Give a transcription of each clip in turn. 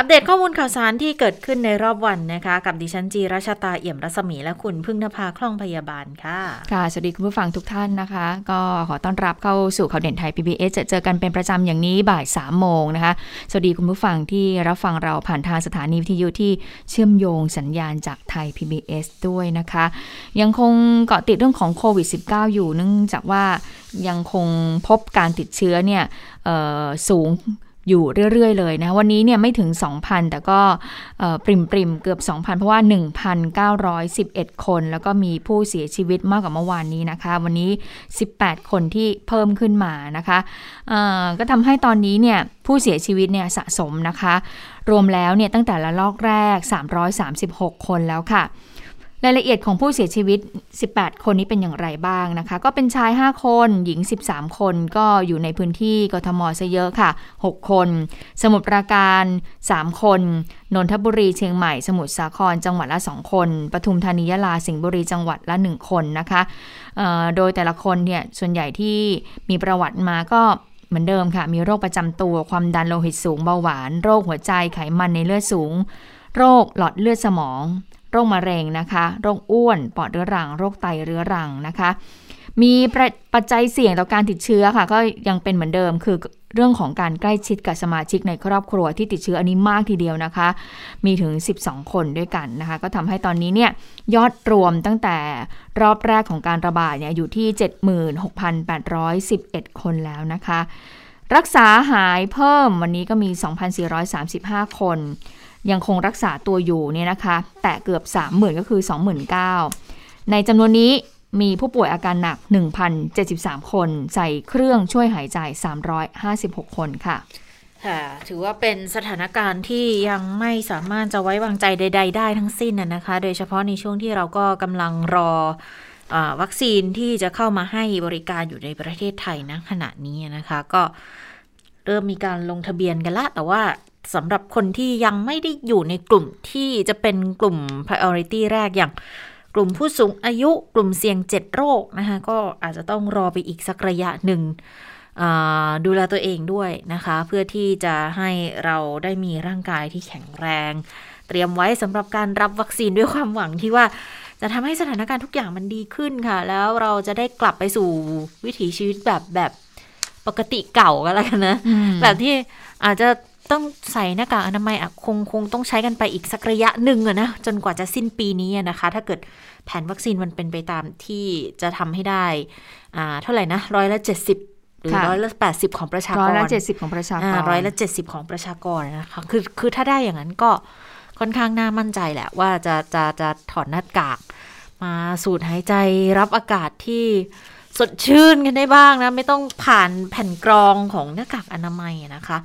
อัปเดตข้อมูลข่าวสารที่เกิดขึ้นในรอบวันนะคะ กับดิฉันจีราชตาเอี่ยมรัศมีและคุณพึ่งนภาคล่องพยาบาลค่ะ ค่ะ สวัสดีคุณผู้ฟังทุกท่านนะคะ ก็ขอต้อนรับเข้าสู่ข่าวเด่นไทย PBS จะเจอกันเป็นประจำอย่างนี้บ่าย3ามโมงนะคะ สวัสดีคุณผู้ฟังที่รับฟังเราผ่านทางสถานีวิทยุที่เชื่อมโยงสัญญาณจากไทย PBS ด้วยนะคะ ยังคงเกาะติดเรื่องของโควิด -19 อยู่เนื่องจากว่ายังคงพบการติดเชื้อเนี่ยสูง อยู่เรื่อย ๆ เลยนะ วันนี้เนี่ยไม่ถึง 2,000 แต่ก็ปริมปริมเกือบ 2,000 เพราะว่า 1,911 คน แล้วก็มีผู้เสียชีวิตมากกว่าเมื่อวานนี้นะคะ วันนี้ 18 คนที่เพิ่มขึ้นมานะคะก็ทำให้ตอนนี้เนี่ยผู้เสียชีวิตเนี่ยสะสมนะคะ รวมแล้วเนี่ยตั้งแต่ละลอกแรก 336 คนแล้วค่ะ รายละเอียดของผู้เสียชีวิต 18 คนนี้เป็นอย่างไรบ้างนะคะ ก็เป็นชาย 5 คน หญิง 13 คนก็อยู่ในพื้นที่กทมซะเยอะค่ะ 6 คน สมุทรปราการ 3 คน นนทบุรีเชียงใหม่ สมุทรสาคร จังหวัดละ 2 คน ปทุมธานียะลา สิงห์บุรีจังหวัดละ 1 คนนะคะโดยแต่ละคนเนี่ย ส่วนใหญ่ที่มีประวัติมาก็เหมือนเดิมค่ะ มีโรคประจำตัว ความดันโลหิตสูง เบาหวาน โรคหัวใจ ไขมันในเลือดสูง โรคหลอดเลือดสมอง โรคมะเร็งนะคะ โรคอ้วน ปอดเรื้อรัง โรคไตเรื้อรังนะคะ มีปัจจัยเสี่ยงต่อการติดเชื้อค่ะ ก็ยังเป็นเหมือนเดิม คือเรื่องของการใกล้ชิดกับสมาชิกในครอบครัวที่ติดเชื้ออันนี้มากทีเดียวนะคะ มีถึง 12 คนด้วยกันนะคะ ก็ทำให้ตอนนี้เนี่ยยอดรวมตั้งแต่รอบแรกของการระบาดเนี่ยอยู่ที่ 76,811 คนแล้วนะคะ รักษาหายเพิ่มวันนี้ก็มี 2,435 คน ยังคงรักษาตัวอยู่เนี่ยนะคะ แต่เกือบ 30,000 ก็คือ 29,000 ในจำนวนนี้มีผู้ป่วยอาการหนัก 1,073 คน ใส่เครื่องช่วยหายใจ 356 คนค่ะ ค่ะ ถือว่าเป็นสถานการณ์ที่ยังไม่สามารถจะไว้วางใจใด ๆ ได้ทั้งสิ้นนะคะ โดยเฉพาะในช่วงที่เราก็กำลังรออวัคซีนที่จะเข้ามาให้บริการอยู่ในประเทศไทยนะขณะนี้นะคะ ก็เริ่มมีการลงทะเบียนกันละ แต่ว่า สำหรับคนที่ยังไม่ได้อยู่ในกลุ่มที่จะเป็นกลุ่ม priority แรกอย่างกลุ่มผู้สูงอายุกลุ่มเสี่ยงเจ็ดโรคนะคะก็อาจจะต้องรอไปอีกสักระยะหนึ่งดูแลตัวเองด้วยนะคะ เพื่อที่จะให้เราได้มีร่างกายที่แข็งแรง เตรียมไว้สำหรับการรับวัคซีนด้วยความหวังที่ว่าจะทำให้สถานการณ์ทุกอย่างมันดีขึ้นค่ะ แล้วเราจะได้กลับไปสู่วิถีชีวิตแบบแบบปกติเก่ากันแล้วกันนะ แบบที่อาจจะ ต้องใส่หน้ากากอนามัยอะคงคงต้องใช้กันไปอีกสักระยะหนึ่งอะนะจนกว่าจะสิ้นปีนี้นะคะ ถ้าเกิดแผนวัคซีนมันเป็นไปตามที่จะทำให้ได้อ่าเท่าไหร่นะร้อยละเจ็ดสิบหรือร้อยละแปดสิบของประชากรร้อยละเจ็ดสิบของประชากรร้อยละเจ็ดสิบของประชากรนะคะคือคือถ้าได้อย่างนั้นก็ค่อนข้างน่ามั่นใจแหละว่าจะจะจะถอดหน้ากาก มาสูดหายใจรับอากาศที่สดชื่นกันได้บ้างนะ ไม่ต้องผ่านแผ่นกรองของหน้ากากอนามัยนะคะ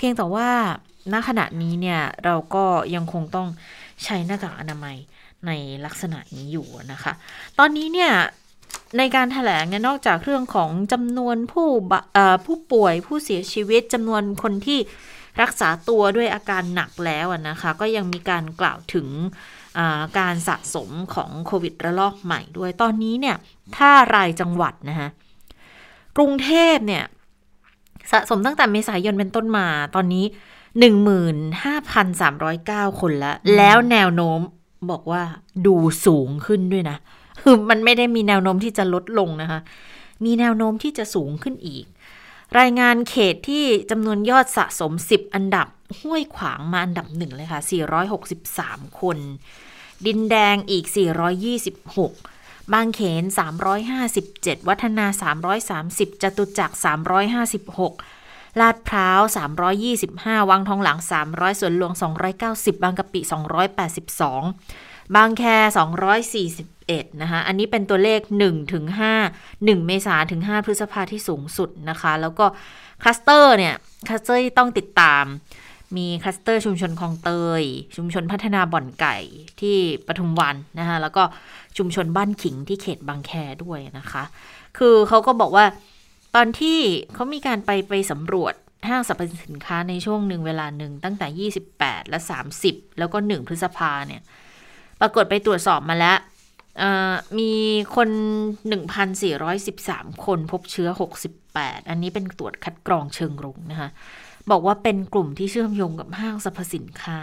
พียงแต่ว่าณขณะนี้เนี่ยเราก็ยังคงต้องใช้หน้ากากอนามัยในลักษณะนี้อยู่นะคะ ตอนนี้เนี่ยในการถแถลงเนี่ยนอกจากเรื่องของจำนวนผู้ผู้ป่วยผู้เสียชีวิตจำนวนคนที่รักษาตัวด้วยอาการหนักแล้วนะคะ ก็ยังมีการกล่าวถึงการสะสมของโควิดระลอกใหม่ด้วย ตอนนี้เนี่ยถ้ารายจังหวัดนะคะกรุงเทพเนี่ย สะสมตั้งแต่เมษายนเป็นต้นมาตอนนี้ 15,309 คนแล้ว แล้วแนวโน้มบอกว่าดูสูงขึ้นด้วยนะ คือมันไม่ได้มีแนวโน้มที่จะลดลงนะคะ มีแนวโน้มที่จะสูงขึ้นอีก รายงานเขตที่จำนวนยอดสะสม 10 อันดับ ห้วยขวางมาอันดับหนึ่งเลยค่ะ 463 คน ดินแดงอีก 426 บางเขน 357 วัฒนา 330 จตุจักร 356 ลาดพร้าว 325 วังทองหลัง 300ส่วนหลวง 290 บางกะปิ 282 บางแค 241 นะคะ อันนี้เป็นตัวเลข 1 ถึง 5 1 เมษาถึง 5 พฤษภาที่สูงสุดนะคะ แล้วก็คลัสเตอร์เนี่ย คลัสเตอร์ที่ต้องติดตาม มีคลัสเตอร์ชุมชนคลองเตย ชุมชนพัฒนาบ่อนไก่ที่ปทุมวันนะคะแล้วก็ชุมชนบ้านขิงที่เขตบางแคด้วยนะคะ คือเขาก็บอกว่าตอนที่เขามีการไปไปสำรวจห้างสรรพสินค้าในช่วงหนึ่งเวลาหนึ่งตั้งแต่ 28 และ 30 แล้วก็ 1 พฤษภาเนี่ย ปรากฏไปตรวจสอบมาแล้ว มีคน 1,413 คนพบเชื้อ 68 อันนี้เป็นตรวจคัดกรองเชิงรุกนะคะ บอกว่าเป็นกลุ่มที่เชื่อมโยงกับห้างสรรพสินค้า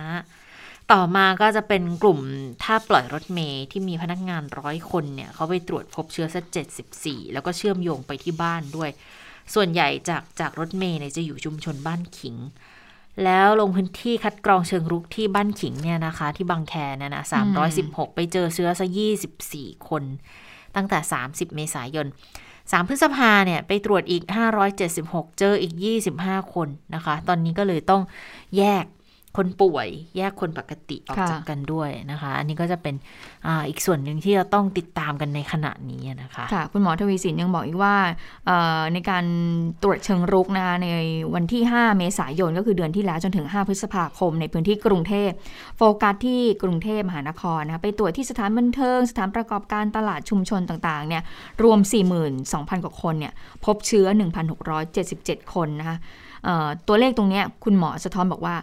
ต่อมาก็จะเป็นกลุ่มถ้าปล่อยรถเมย์ที่มีพนักงานร้อยคนเนี่ยเขาไปตรวจพบเชื้อสัก74 แล้วก็เชื่อมโยงไปที่บ้านด้วย ส่วนใหญ่จากจากรถเมย์เนี่ยจะอยู่ชุมชนบ้านขิงแล้วลงพื้นที่คัดกรองเชิงรุกที่บ้านขิงเนี่ยนะคะ ที่บางแคเนี่ยนะสามร้อยสิบหกไปเจอเชื้อซะยี่สิบสี่คน ตั้งแต่สามสิบเมษายน สามพฤษภาเนี่ยไปตรวจอีกห้าร้อยเจ็ดสิบหกเจออีกยี่สิบห้าคนนะคะ ตอนนี้ก็เลยต้องแยก คนป่วยแยกคนปกติออกจากกันด้วยนะคะ อันนี้ก็จะเป็นออีกส่วนหนึ่งที่เราต้องติดตามกันในขณะนี้นะคะค่ะคุณหมอทวีสินยังบอกอีกว่าในการตรวจเชิงรุกนะคะในวันที่ 5 เมษายนก็คือเดือนที่แล้วจนถึง 5 พฤษภาคม ในพื้นที่กรุงเทพโฟกัสที่กรุงเทพมหานครนะคะไปตรวจที่สถานบันเทิง สถานประกอบการตลาดชุมชนต่างๆเนี่ยรวม 42,000 กว่าคนเนี่ยพบเชื้อ 1,677 คนนะคะตัวเลขตรงนี้คุณหมอสะท้อนบอกว่า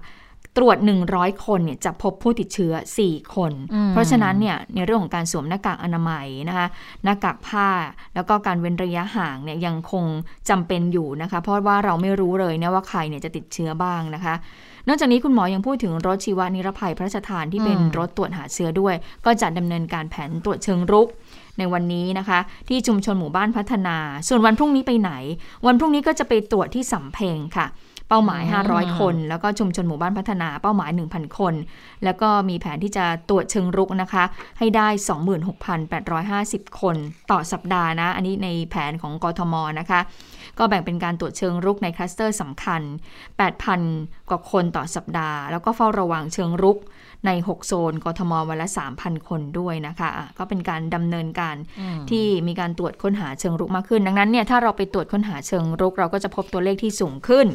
ตรวจ 100 คนเนี่ยจะพบผู้ติดเชื้อ 4 คน เพราะฉะนั้นเนี่ยในเรื่องของการสวมหน้ากากอนามัยนะคะหน้ากากผ้าแล้วก็การเว้นระยะห่างเนี่ยยังคงจำเป็นอยู่นะคะเพราะว่าเราไม่รู้เลยนะว่าใครเนี่ยจะติดเชื้อบ้างนะคะนอกจากนี้คุณหมอยังพูดถึงรถชีวนิรภัยพระราชทานที่เป็นรถตรวจหาเชื้อด้วย ก็จะดำเนินการแผนตรวจเชิงรุกในวันนี้นะคะ ที่ชุมชนหมู่บ้านพัฒนา ส่วนวันพรุ่งนี้ไปไหน วันพรุ่งนี้ก็จะไปตรวจที่สำเพ็งค่ะ เป้าหมาย 500 คน แล้วก็ชุมชนหมู่บ้านพัฒนาเป้าหมาย 1,000 คน แล้วก็มีแผนที่จะตรวจเชิงรุกนะคะ ให้ได้ 26,850 คนต่อสัปดาห์นะ อันนี้ในแผนของกทมนะคะ ก็แบ่งเป็นการตรวจเชิงรุกในคลัสเตอร์สำคัญ 8,000 กว่าคนต่อสัปดาห์ แล้วก็เฝ้าระวังเชิงรุกใน 6 โซนกทมวันละ 3,000 คนด้วยนะคะะก็เป็นการดำเนินการที่มีการตรวจค้นหาเชิงรุกมากขึ้น ดังนั้นเนี่ยถ้าเราไปตรวจค้นหาเชิงรุก เราก็จะพบตัวเลขที่สูงขึ้น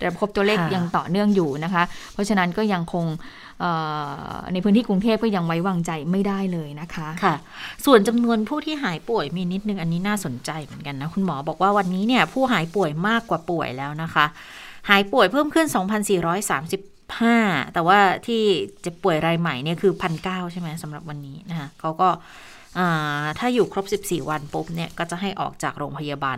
แต่พบตัวเลขยังต่อเนื่องอยู่นะคะ เพราะฉะนั้นก็ยังคงในพื้นที่กรุงเทพก็ยังไว้วางใจไม่ได้เลยนะคะค่ะ ส่วนจำนวนผู้ที่หายป่วยมีนิดนึงอันนี้น่าสนใจเหมือนกันนะ คุณหมอบอกว่าวันนี้เนี่ยผู้หายป่วยมากกว่าป่วยแล้วนะคะ หายป่วยเพิ่มขึ้น 2,435 แต่ว่าที่จะป่วยรายใหม่เนี่ยคือพันเใช่ไหมสำหรับวันนี้นะคะเขาก็ถ้าอยู่ครบ 14 วันปุ๊บเนี่ยก็จะให้ออกจากโรงพยาบาล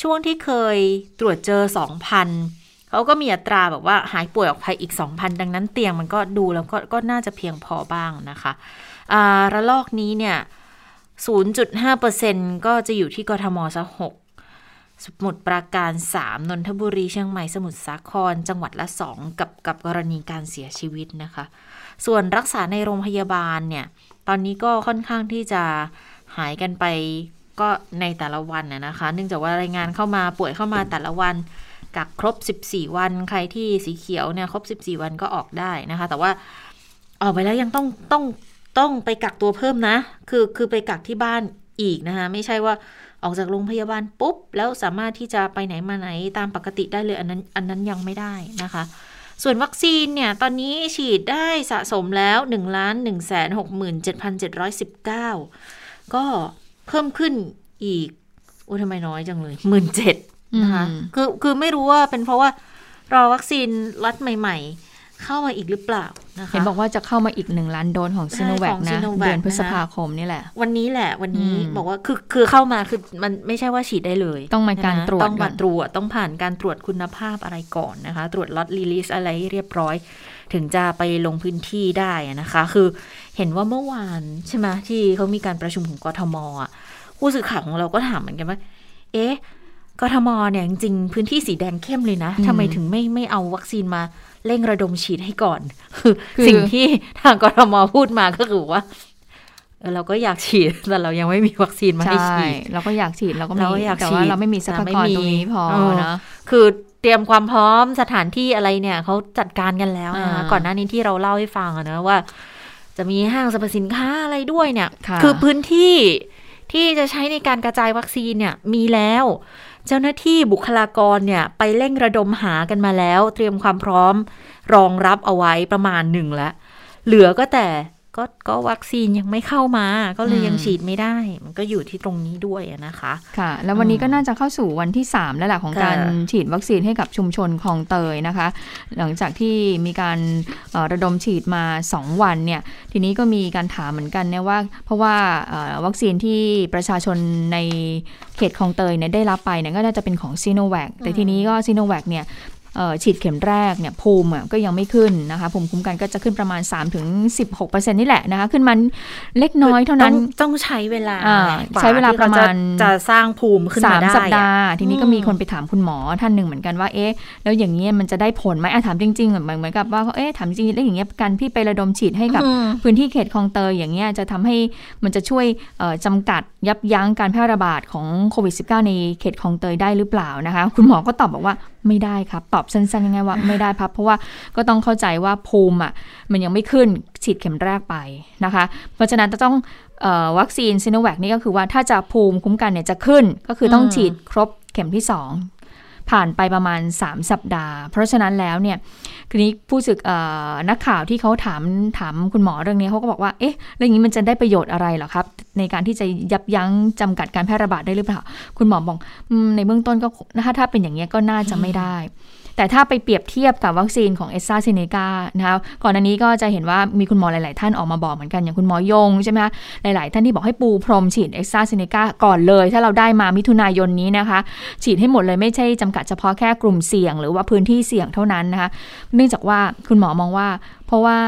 ช่วงที่เคยตรวจเจอ 2,000 เขาก็มีอัตราแบบว่าหายป่วยออกไปอีก 2,000 ดังนั้นเตียงมันก็ดูแล้วก็ก็น่าจะเพียงพอบ้างนะคะระลอกนี้เนี่ย 0.5%ก็จะอยู่ที่กทมสัก6สมุทรปราการ 3 นนทบุรี เชียงใหม่ สมุทรสาคร จังหวัดละ 2 กับกับกรณีการเสียชีวิตนะคะ ส่วนรักษาในโรงพยาบาลเนี่ย ตอนนี้ก็ค่อนข้างที่จะหายกันไปก็ในแต่ละวันนะคะ เนื่องจากว่ารายงานเข้ามาป่วยเข้ามาแต่ละวัน กักครบ 14 วัน ใครที่สีเขียวเนี่ยครบ 14 วันก็ออกได้นะคะ แต่ว่าออกไปแล้วยังต้องต้องต้องไปกักตัวเพิ่มนะ คือคือไปกักที่บ้านอีกนะคะ ไม่ใช่ว่าออกจากโรงพยาบาลปุ๊บ แล้วสามารถที่จะไปไหนมาไหนตามปกติได้เลยอันนั้นอันนั้นยังไม่ได้นะคะ ส่วนวัคซีนเนี่ย ตอนนี้ฉีดได้สะสมแล้ว1ล้าน1 6 7 7 1 9 ก็เพิ่มขึ้นอีก โอ้ทำไมน้อยจังเลยหมื่นเจ็ด นะคะคือคือไม่รู้ว่าเป็นเพราะว่ารอวัคซีนล็อตใหม่ ๆ เข้ามาอีกหรือเปล่านะคะเห็นบอกว่าจะเข้ามาอีกหนึ่งล้านโดสของซีโนแวคนะเดือนพฤษภาคมนี่แหละ วันนี้แหละวันนี้บอกว่าคือคือเข้ามาคือมันไม่ใช่ว่าฉีดได้เลย ต้องมาการตรวจต้องมาตรวจต้องผ่านการตรวจคุณภาพอะไรก่อนนะคะ ตรวจ lot release อะไรเรียบร้อย ถึงจะไปลงพื้นที่ได้นะคะ คือเห็นว่าเมื่อวานใช่ไหมที่เขามีการประชุมของกทมอะผู้สื่อข่าวของเราก็ถามเหมือนกันว่า เอ๊ะ กทมเนี่ยจริงๆพื้นที่สีแดงเข้มเลยนะทำไมถึงไม่ไม่เอาวัคซีนมาเร่งระดมฉีดให้ก่อน คือสิ่งที่ทางกทมพูดมาก็คือว่าเราก็อยากฉีดแต่เรายังไม่มีวัคซีนมาให้ฉีดเราก็อยากฉีดเราก็มีแต่ว่าเราไม่มีทรัพยากรตรงนี้พอนะคือเตรียมความพร้อมสถานที่อะไรเนี่ยเขาจัดการกันแล้วนะก่อนหน้านี้ที่เราเล่าให้ฟังนะว่า จะมีห้างสรรพสินค้าอะไรด้วยเนี่ย คือพื้นที่ที่จะใช้ในการกระจายวัคซีนเนี่ยมีแล้ว เจ้าหน้าที่บุคลากรเนี่ยไปเร่งระดมหากันมาแล้ว เตรียมความพร้อมรองรับเอาไว้ประมาณหนึ่งแล้ว เหลือก็แต่ ก็ก็วัคซีนยังไม่เข้ามา ก็เลยยังฉีดไม่ได้ มันก็อยู่ที่ตรงนี้ด้วยนะคะ ค่ะ แล้ววันนี้ก็น่าจะเข้าสู่วันที่ 3 แล้วแหละของการค่ะฉีดวัคซีนให้กับชุมชนคลองเตยนะคะ หลังจากที่มีการเอ่อระดมฉีดมา 2 วันเนี่ย ทีนี้ก็มีการถามเหมือนกันเนี่ยว่า เพราะว่าเอ่อวัคซีนที่ประชาชนในเขตคลองเตยเนี่ยได้รับไปเนี่ยก็น่าจะเป็นของซีโนแวคแต่ทีนี้ก็ซีโนแวคเนี่ยเอ่อ ฉีดเข็มแรกเนี่ยภูมิอะก็ยังไม่ขึ้นนะคะภูมิคุ้มกันก็จะขึ้นประมาณ 3-16%นี่แหละนะคะขึ้นมาเล็กน้อยเท่านั้นต้องต้องใช้เวลาอ่าก่ใช้เวลาประมาณที่เขจะจะสร้างภูมิขึ้นสามามได้สัปดาอะห์ทีนี้ก็อืมมีคนไปถามคุณหมอท่านหนึ่งเหมือนกันว่าเอ๊ะแล้วอย่างนี้ยมันจะได้ผลไหมอะถามจริงๆเหมือนเหมือนกับว่าเอ๊ะถามจริงๆแล้วอย่างเงี้ยการพี่ไประดมฉีดให้กับอืมพื้นที่เขตคลองเตยอย่างเงี้ยจะทำให้มันจะช่วยเอ่อจำกัดยับยั้งการแพร่ระบาดของโควิด -19 ในเขตคลองเตยได้หรือเปล่านะคะ คุณหมอก็ตอบบอกว่า ไม่ได้ครับ ตอบสั้นๆง่ายๆว่าไม่ได้ครับ เพราะว่าก็ต้องเข้าใจว่าภูมิอะมันยังไม่ขึ้นฉีดเข็มแรกไปนะคะ เพราะฉะนั้นจะต้องออวัคซีนซิโนแวคนี่ก็คือว่าถ้าจะภูมิคุ้มกันเนี่ยจะขึ้น ก็คือต้องฉีดครบเข็มที่2ผ่านไปประมาณ 3 สัปดาห์ เพราะฉะนั้นแล้วเนี่ยทีนี้ผู้สื่อเอ่อนักข่าวที่เขาถามถามคุณหมอเรื่องนี้เขาก็บอกว่า เอ๊ะเรื่องนี้มันจะได้ประโยชน์อะไรหรอครับ ในการที่จะยับยั้งจำกัดการแพร่ระบาดได้หรือเปล่า คุณหมอบอกในเบื้องต้นก็ถ้าถ้าเป็นอย่างนี้ก็น่าจะไม่ได้ แต่ถ้าไปเปรียบเทียบกับวัคซีนของแอสตราเซเนกานะคะก่อนอันนี้ก็จะเห็นว่ามีคุณหมอหลาย ๆ ท่านออกมาบอกเหมือนกันอย่างคุณหมอยงใช่ไหมคะหลาย ๆ ท่านที่บอกให้ปูพรมฉีดแอสตราเซเนกาก่อนเลย ถ้าเราได้มามิถุนายนนี้นะคะ ฉีดให้หมดเลยไม่ใช่จำกัดเฉพาะแค่กลุ่มเสี่ยง หรือว่าพื้นที่เสี่ยงเท่านั้นนะคะเนื่องจากว่าคุณหมอมองว่า เพราะว่า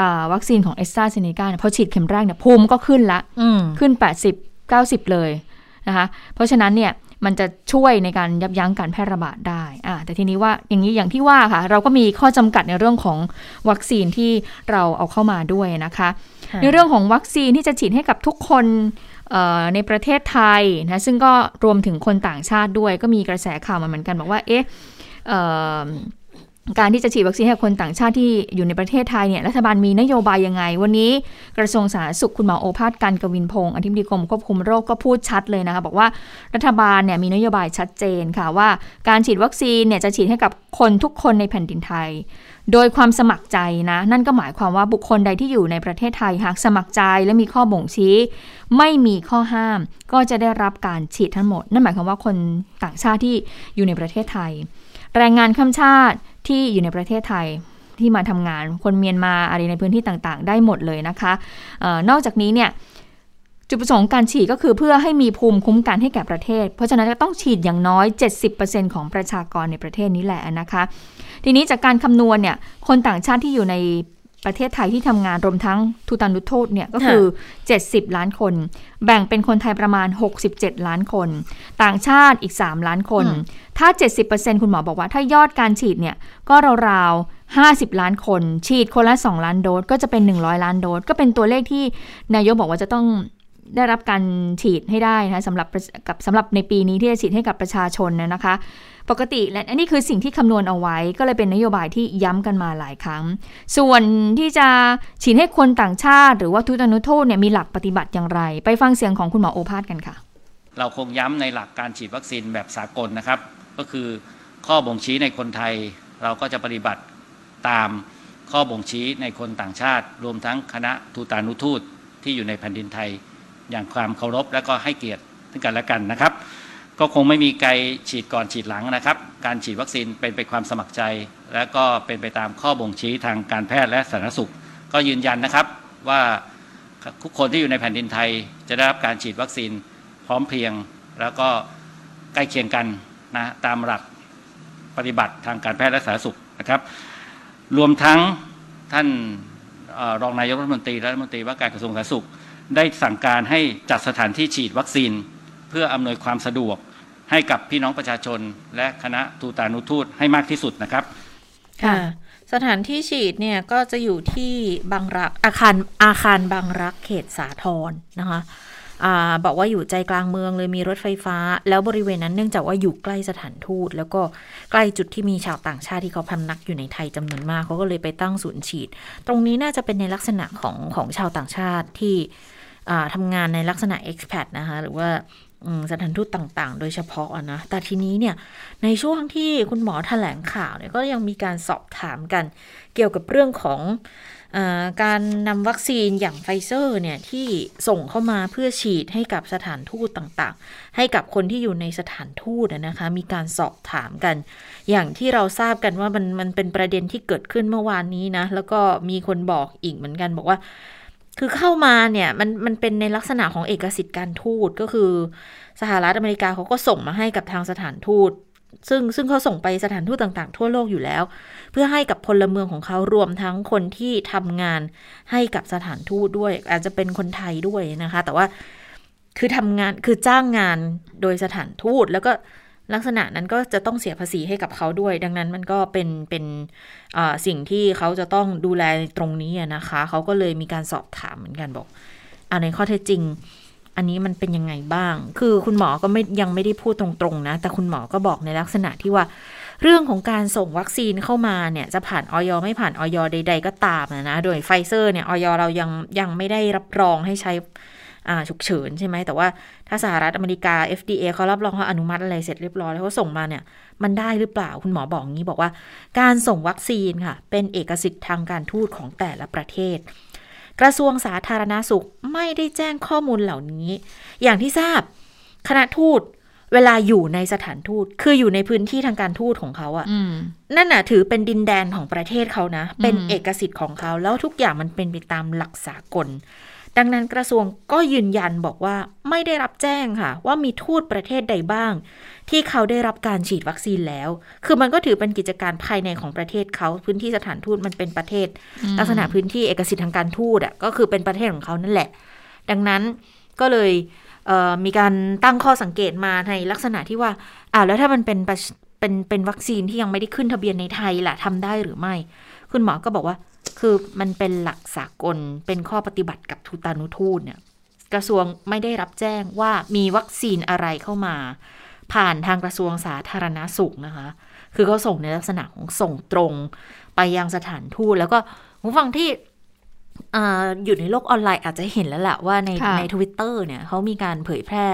อ่าวัคซีนของแอสตราเซเนกาพอฉีดเข็มแรกเนี่ยภูมิก็ขึ้นละอืมขึ้น 80 90 เลยนะคะเพราะฉะนั้นเนี่ยมันจะช่วยในการยับยั้งการแพร่ระบาดได้อ่าแต่ทีนี้ว่าอย่างนี้อย่างที่ว่าค่ะ เราก็มีข้อจำกัดในเรื่องของวัคซีนที่เราเอาเข้ามาด้วยนะคะค่ะในเรื่องของวัคซีนที่จะฉีดให้กับทุกคนเอ่อในประเทศไทยนะซึ่งก็รวมถึงคนต่างชาติด้วย ก็มีกระแสข่าวมาเหมือนกันบอกว่าเอ๊ะเอ่อ การที่จะฉีดวัคซีนให้คนต่างชาติที่อยู่ในประเทศไทยเนี่ยรัฐบาลมีนโยบายยังไง วันนี้กระทรวงสาธารณสุขคุณหมอโอภาสการกวินพงศ์อธิบดีกรมควบคุมโรคก็พูดชัดเลยนะคะบอกว่ารัฐบาลเนี่ยมีนโยบายชัดเจนค่ะว่า การฉีดวัคซีนเนี่ยจะฉีดให้กับคนทุกคนในแผ่นดินไทย โดยความสมัครใจนะ นั่นก็หมายความว่าบุคคลใดที่อยู่ในประเทศไทยหากสมัครใจและมีข้อบ่งชี้ ไม่มีข้อห้าม ก็จะได้รับการฉีดทั้งหมด นั่นหมายความว่าคนต่างชาติที่อยู่ในประเทศไทย แรงงานข้ามชาติ ที่อยู่ในประเทศไทยที่มาทำงาน คนเมียนมาอะไรในพื้นที่ต่างๆ ได้หมดเลยนะคะออนอกจากนี้เนี่ยจุดประสงค์การฉีดก็คือเพื่อให้มีภูมิคุ้มกันให้แก่ประเทศ เพราะฉะนั้นจะต้องฉีดอย่างน้อย 70%ของประชากรในประเทศนี้แหละนะคะ ทีนี้จากการคำนวณเนี่ยคนต่างชาติที่อยู่ใน ประเทศไทยที่ทำงานรวมทั้งทุตันุโทษเนี่ยก็คือ 70 ล้านคน แบ่งเป็นคนไทยประมาณ 67 ล้านคน ต่างชาติอีก 3 ล้านคนอืมถ้า 70%คุณหมอบอกว่าถ้ายอดการฉีดเนี่ยก็ราวๆ 50 ล้านคน ฉีดคนละ 2 ล้านโดสก็จะเป็น 100 ล้านโดสก็เป็นตัวเลขที่นายกบอกว่าจะต้องได้รับการฉีดให้ได้นะคะสำหรับประกับสำหรับในปีนี้ที่จะฉีดให้กับประชาชนนะนะคะ ปกติและอันนี้คือสิ่งที่คำนวณเอาไว้ ก็เลยเป็นนโยบายที่ย้ำกันมาหลายครั้ง ส่วนที่จะฉีดให้คนต่างชาติ หรือว่าทุตานุโทษเนี่ยมีหลักปฏิบัติอย่างไร ไปฟังเสียงของคุณหมอโอภาสกันค่ะ เราคงย้ำในหลักการฉีดวัคซีนแบบสากลนะครับ ก็คือข้อบ่งชี้ในคนไทย เราก็จะปฏิบัติตามข้อบ่งชี้ในคนต่างชาติ รวมทั้งคณะทูตานุทูตที่อยู่ในแผ่นดินไทย อย่างความเคารพและก็ให้เกียรติซึ่งกันและกันนะครับ ก็คงไม่มีใครฉีดก่อนฉีดหลังนะครับ การฉีดวัคซีนเป็นไปความสมัครใจ และก็เป็นไปตามข้อบ่งชี้ทางการแพทย์และสาธารณสุข ก็ยืนยันนะครับว่าทุกคนที่อยู่ในแผ่นดินไทย จะได้รับการฉีดวัคซีนพร้อมเพรียง แล้วก็ใกล้เคียงกันนะตามหลักปฏิบัติทางการแพทย์และสาธารณสุขนะครับ รวมทั้งท่านออรองนายกรัฐมนตรีและรัฐมนตรีว่าการกระทรวงสาธารณสุข ได้สั่งการให้จัดสถานที่ฉีดวัคซีน เพื่ออำนวยความสะดวก ให้กับพี่น้องประชาชน และคณะทูตานุทูตให้มากที่สุดนะครับ ค่ะ สถานที่ฉีดเนี่ยก็จะอยู่ที่บางรักอาคารอาคารบางรักเขตสาทรนะคะอบอกว่าอยู่ใจกลางเมืองเลยมีรถไฟฟ้า แล้วบริเวณนั้นเนื่องจากว่าอยู่ใกล้สถานทูต แล้วก็ใกล้จุดที่มีชาวต่างชาติที่เขาพำนักอยู่ในไทยจำนวนมากเขาก็เลยไปตั้งศูนย์ฉีด ตรงนี้น่าจะเป็นในลักษณะของของชาวต่างชาติที่อ่าทำงานในลักษณะ expat นะคะหรือว่า สถานทูตต่างๆ โดยเฉพาะนะ แต่ทีนี้เนี่ยในช่วงที่คุณหมอแถลงข่าวเนี่ยก็ยังมีการสอบถามกันเกี่ยวกับเรื่องของอการนำวัคซีนอย่างไฟเซอร์เนี่ยที่ส่งเข้ามาเพื่อฉีดให้กับสถานทูตต่างๆ ให้กับคนที่อยู่ในสถานทูตนะคะ มีการสอบถามกัน อย่างที่เราทราบกันว่ามันมันเป็นประเด็นที่เกิดขึ้นเมื่อวานนี้นะ แล้วก็มีคนบอกอีกเหมือนกันบอกว่า คือเข้ามาเนี่ยมันมันเป็นในลักษณะของเอกสิทธิ์การทูตก็คือ สหรัฐอเมริกาเขาก็ส่งมาให้กับทางสถานทูต ซึ่งซึ่งเขาส่งไปสถานทูตต่างๆ ทั่วโลกอยู่แล้ว เพื่อให้กับพลเมืองของเขารวมทั้งคนที่ทำงานให้กับสถานทูตด้วย อาจจะเป็นคนไทยด้วยนะคะ แต่ว่าคือทำงานคือจ้างงานโดยสถานทูตแล้วก็ ลักษณะนั้นก็จะต้องเสียภาษีให้กับเขาด้วย ดังนั้นมันก็เป็นเป็นสิ่งที่เขาจะต้องดูแลตรงนี้นะคะ เขาก็เลยมีการสอบถามเหมือนกันบอกอในข้อเท็จจริง อันนี้มันเป็นยังไงบ้าง คือคุณหมอก็ไม่ยังไม่ได้พูดตรงๆนะ แต่คุณหมอก็บอกในลักษณะที่ว่าเรื่องของการส่งวัคซีนเข้ามาเนี่ยจะผ่านออยไม่ผ่านออยใด ๆ ก็ตามนะโดยไฟเซอร์เนี่ยออยเรายังยังไม่ได้รับรองให้ใช้ ฉุกเฉินใช่ไหม แต่ว่าถ้าสหรัฐอเมริกา FDA เขารับรองเขาอนุมัติอะไรเสร็จเรียบร้อยแล้วเขาส่งมาเนี่ย มันได้หรือเปล่าคุณหมอบอกงี้บอกว่า การส่งวัคซีนค่ะ เป็นเอกสิทธิ์ทางการทูตของแต่ละประเทศ กระทรวงสาธารณาสุขไม่ได้แจ้งข้อมูลเหล่านี้ อย่างที่ทราบคณะทูตเวลาอยู่ในสถานทูต คืออยู่ในพื้นที่ทางการทูตของเขาอะ่ะนั่นน่ะถือเป็นดินแดนของประเทศเขานะ เป็นเอกสิทธิ์ของเขา แล้วทุกอย่างมันเป็นไปตามหลักสากล ดังนั้นกระทรวงก็ยืนยันบอกว่าไม่ได้รับแจ้งค่ะ ว่ามีทูตประเทศใดบ้าง ที่เขาได้รับการฉีดวัคซีนแล้ว คือมันก็ถือเป็นกิจการภายในของประเทศเขาพื้นที่สถานทูตมันเป็นประเทศ ลักษณะพื้นที่เอกสิทธิ์ทางการทูตอะก็คือเป็นประเทศของเขานั่นแหละ ดังนั้นก็เลยเมีการตั้งข้อสังเกตมาในลักษณะที่ว่าอ่าแล้วถ้ามันเป็นเป็นเป็นวัคซีนที่ยังไม่ได้ขึ้นทะเบียนในไทยล่ะทำได้หรือไม่ คุณหมอก็บอกว่า คือมันเป็นหลักสากลเป็นข้อปฏิบัติกับทูตานุทูตเนี่ยกระทรวงไม่ได้รับแจ้งว่ามีวัคซีนอะไรเข้ามา ผ่านทางกระทรวงสาธารณาสุขนะคะ คือเขาส่งในลักษณะของส่งตรงไปยังสถานทูตแล้วก็ผู้ฟังที่อยู่ในโลกออนไลน์อาจจะเห็นแล้วแหละว่าในในทวิตเตอร์เนี่ยเขามีการเผยแพร่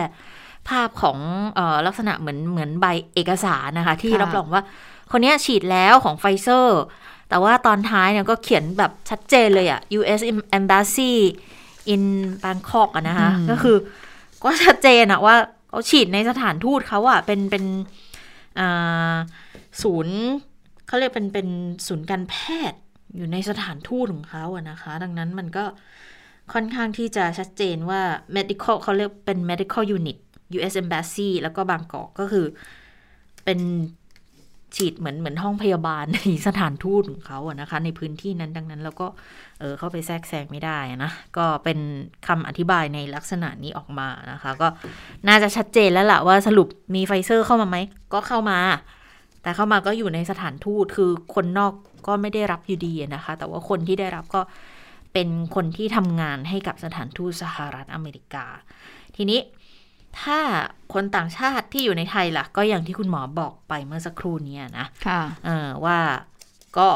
ภาพของอลักษณะเหมือนเหมือนใบเอกสารนะคะ ที่รับรองว่าคนนี้ฉีดแล้วของไฟเซอร์ แต่ว่าตอนท้ายเนี่ยก็เขียนแบบชัดเจนเลยอะ U.S. Embassy in Bangkok อะนะคะ ก็คือ ก็ชัดเจนอะว่าเขาฉีดในสถานทูตเขาอะเป็นเป็นศูนย์เขาเรียกเป็นเป็นศูนย์การแพทย์อยู่ในสถานทูตของเขาอะนะคะ ดังนั้นมันก็ค่อนข้างที่จะชัดเจนว่า medical เขาเรียกเป็น medical unit U.S. Embassy แล้วก็บางกอกก็คือเป็น ฉีดเหมือนเหมือนห้องพยาบาลในสถานทูตของเขาอะนะคะ ในพื้นที่นั้นดังนั้นแล้วก็เออเข้าไปแทรกแซงไม่ได้นะ ก็เป็นคำอธิบายในลักษณะนี้ออกมานะคะ ก็น่าจะชัดเจนแล้วล่ะว่าสรุปมีไฟเซอร์เข้ามาไหม ก็เข้ามา แต่เข้ามาก็อยู่ในสถานทูตคือคนนอกก็ไม่ได้รับอยู่ดีนะคะ แต่ว่าคนที่ได้รับก็เป็นคนที่ทำงานให้กับสถานทูตสหรัฐอเมริกา ทีนี้ ถ้าคนต่างชาติที่อยู่ในไทยล่ะ ก็อย่างที่คุณหมอบอกไปเมื่อสักครู่นี้นะค่ะเออว่าก็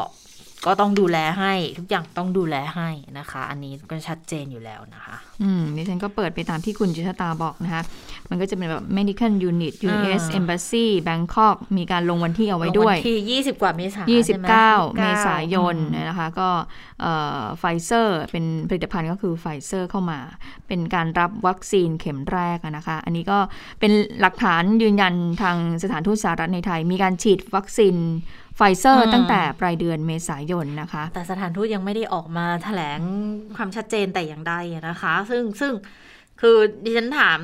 ก็ต้องดูแลให้ทุกอย่างต้องดูแลให้นะคะ อันนี้ก็ชัดเจนอยู่แล้วนะคะ อืมดิฉันก็เปิดไปตามที่คุณจิชตาบอกนะคะ มันก็จะเป็นแบบ medical unit US embassy Bangkok มีการลงวันที่เอาไว้ด้วยที่ 20 กว่าเมษายน29 เมษายนนะคะ ก็ไฟเซอร์เป็นผลิตภัณฑ์ก็คือไฟเซอร์เข้ามา เป็นการรับวัคซีนเข็มแรกนะคะ อันนี้ก็เป็นหลักฐานยืนยันทางสถานทูตสหรัฐในไทย มีการฉีดวัคซีน ไฟเซอร์ตั้งแต่ปลายเดือนเมษายนนะคะ แต่สถานทูตยังไม่ได้ออกมาแถลงความชัดเจนแต่อย่างใดนะคะ ซึ่งซึ่งคือดิฉันถาม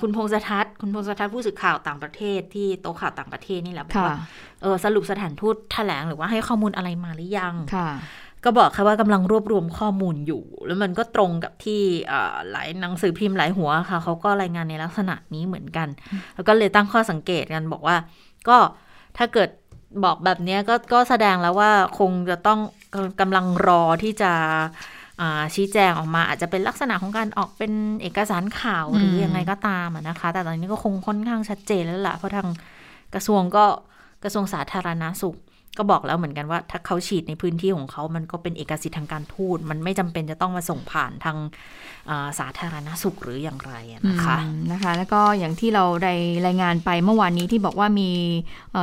คุณพงศทัศน์คุณพงศทัศน์ผู้สื่อข่าวต่างประเทศที่โต๊ะข่าวต่างประเทศนี่แหละบอกว่าเออสรุปสถานทูตแถลงหรือว่าให้ข้อมูลอะไรมาหรือยังก็บอกค่ะว่ากำลังรวบรวมข้อมูลอยู่ แล้วมันก็ตรงกับที่หลายหนังสือพิมพ์หลายหัวค่ะเขาก็รายงานในลักษณะนี้เหมือนกัน แล้วก็เลยตั้งข้อสังเกตกันบอกว่า ก็ถ้าเกิด บอกแบบนี้ก็ก็แสดงแล้วว่าคงจะต้องกำลังรอที่จะชี้แจงออกมาอาจจะเป็นลักษณะของการออกเป็นเอกสารข่าวหรือยังไงก็ตามนะคะ แต่ตอนนี้ก็คงค่อนข้างชัดเจนแล้วล่ะ เพราะทางกระทรวงก็กระทรวงสาธารณาสุข ก็บอกแล้วเหมือนกันว่า ถ้าเขาฉีดในพื้นที่ของเขามันก็เป็นเอกสิทธิ์ทางการทูต มันไม่จำเป็นจะต้องมาส่งผ่านทางสาธารณสุขหรืออย่างไรนะคะนะคะ แล้วก็อย่างที่เราได้รายงานไปเมื่อวานนี้ที่บอกว่ามี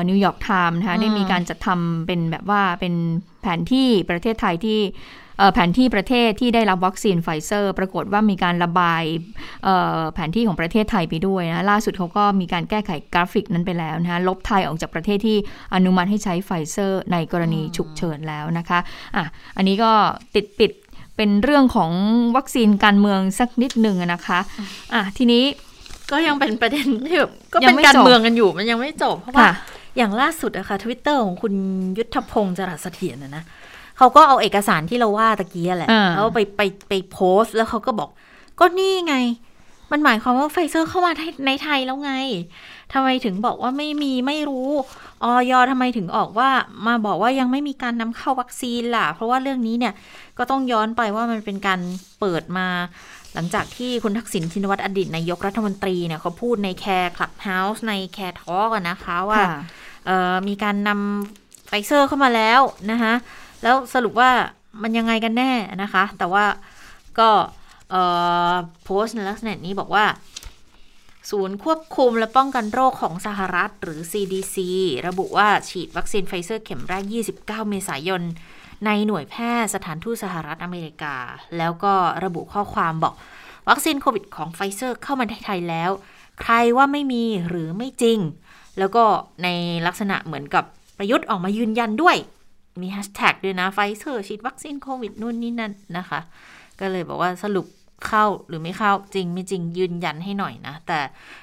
นิวยอร์กไทม์นะคะได้มีการจัดทำเป็นแบบว่าเป็นแผนที่ประเทศไทยที่ แผนที่ประเทศที่ได้รับวัคซีนไฟเซอร์ ปรากฏว่ามีการระบายแผนที่ของประเทศไทยไปด้วยนะล่าสุดเขาก็มีการแก้ไขกราฟิกนั้นไปแล้วนะลบไทยออกจากประเทศที่อนุมัติให้ใช้ไฟเซอร์ ในกรณีฉุกเฉินแล้วนะคะอะอันนี้ก็ติดปิดเป็นเรื่องของวัคซีนการเมืองสักนิดหนึ่งนะคะอะทีนี้ก็ยังเป็นประเด็นที่แบบก็เป็นการเมืองกันอยู่มันยังไม่จบเพราะว่าอย่างล่าสุดอะคะทวิตเตอร์ของคุณยุทธพงศ์จรัสเสถียรนะนะ เขาก็เอาเอกสารที่เราว่าตะกี้แหละแล้วไปไปไปโพสต์แล้วเขาก็บอก ก็นี่ไง มันหมายความว่าไฟเซอร์เข้ามาในไทยแล้วไงทำไมถึงบอกว่าไม่มีไม่รู้ออยทำไมถึงออกว่ามาบอกว่ายังไม่มีการนำเข้าวัคซีนล่ะ เพราะว่าเรื่องนี้เนี่ยก็ต้องย้อนไปว่ามันเป็นการเปิดมาหลังจากที่คุณทักษิณชินวัตรอดีตนายกรัฐมนตรีเนี่ยเขาพูดใน CARE Clubhouse ใน CARE Talk นะคะว่ามีการนำไฟเซอร์เข้ามาแล้วนะคะ แล้วสรุปว่ามันยังไงกันแน่นะคะ แต่ว่าก็โพสต์ในลักษณะนี้บอกว่า ศูนย์ควบคุมและป้องกันโรคของสหรัฐหรือ CDC ระบุว่าฉีดวัคซีนไฟเซอร์เข็มแรก 29 เมษายน ในหน่วยแพทย์สถานทูตสหรัฐอเมริกา แล้วก็ระบุข้อความบอกวัคซีนโควิดของไฟเซอร์เข้ามาในไทยแล้ว ใครว่าไม่มีหรือไม่จริง แล้วก็ในลักษณะเหมือนกับประยุทธ์ออกมายืนยันด้วย มีแฮชแท็กด้วยนะไฟเซอร์ฉีดวัคซีนโควิดนู่นนี่นั่นนะคะ ก็เลยบอกว่าสรุปเข้าหรือไม่เข้าจริงไม่จริงยืนยันให้หน่อยนะ แต่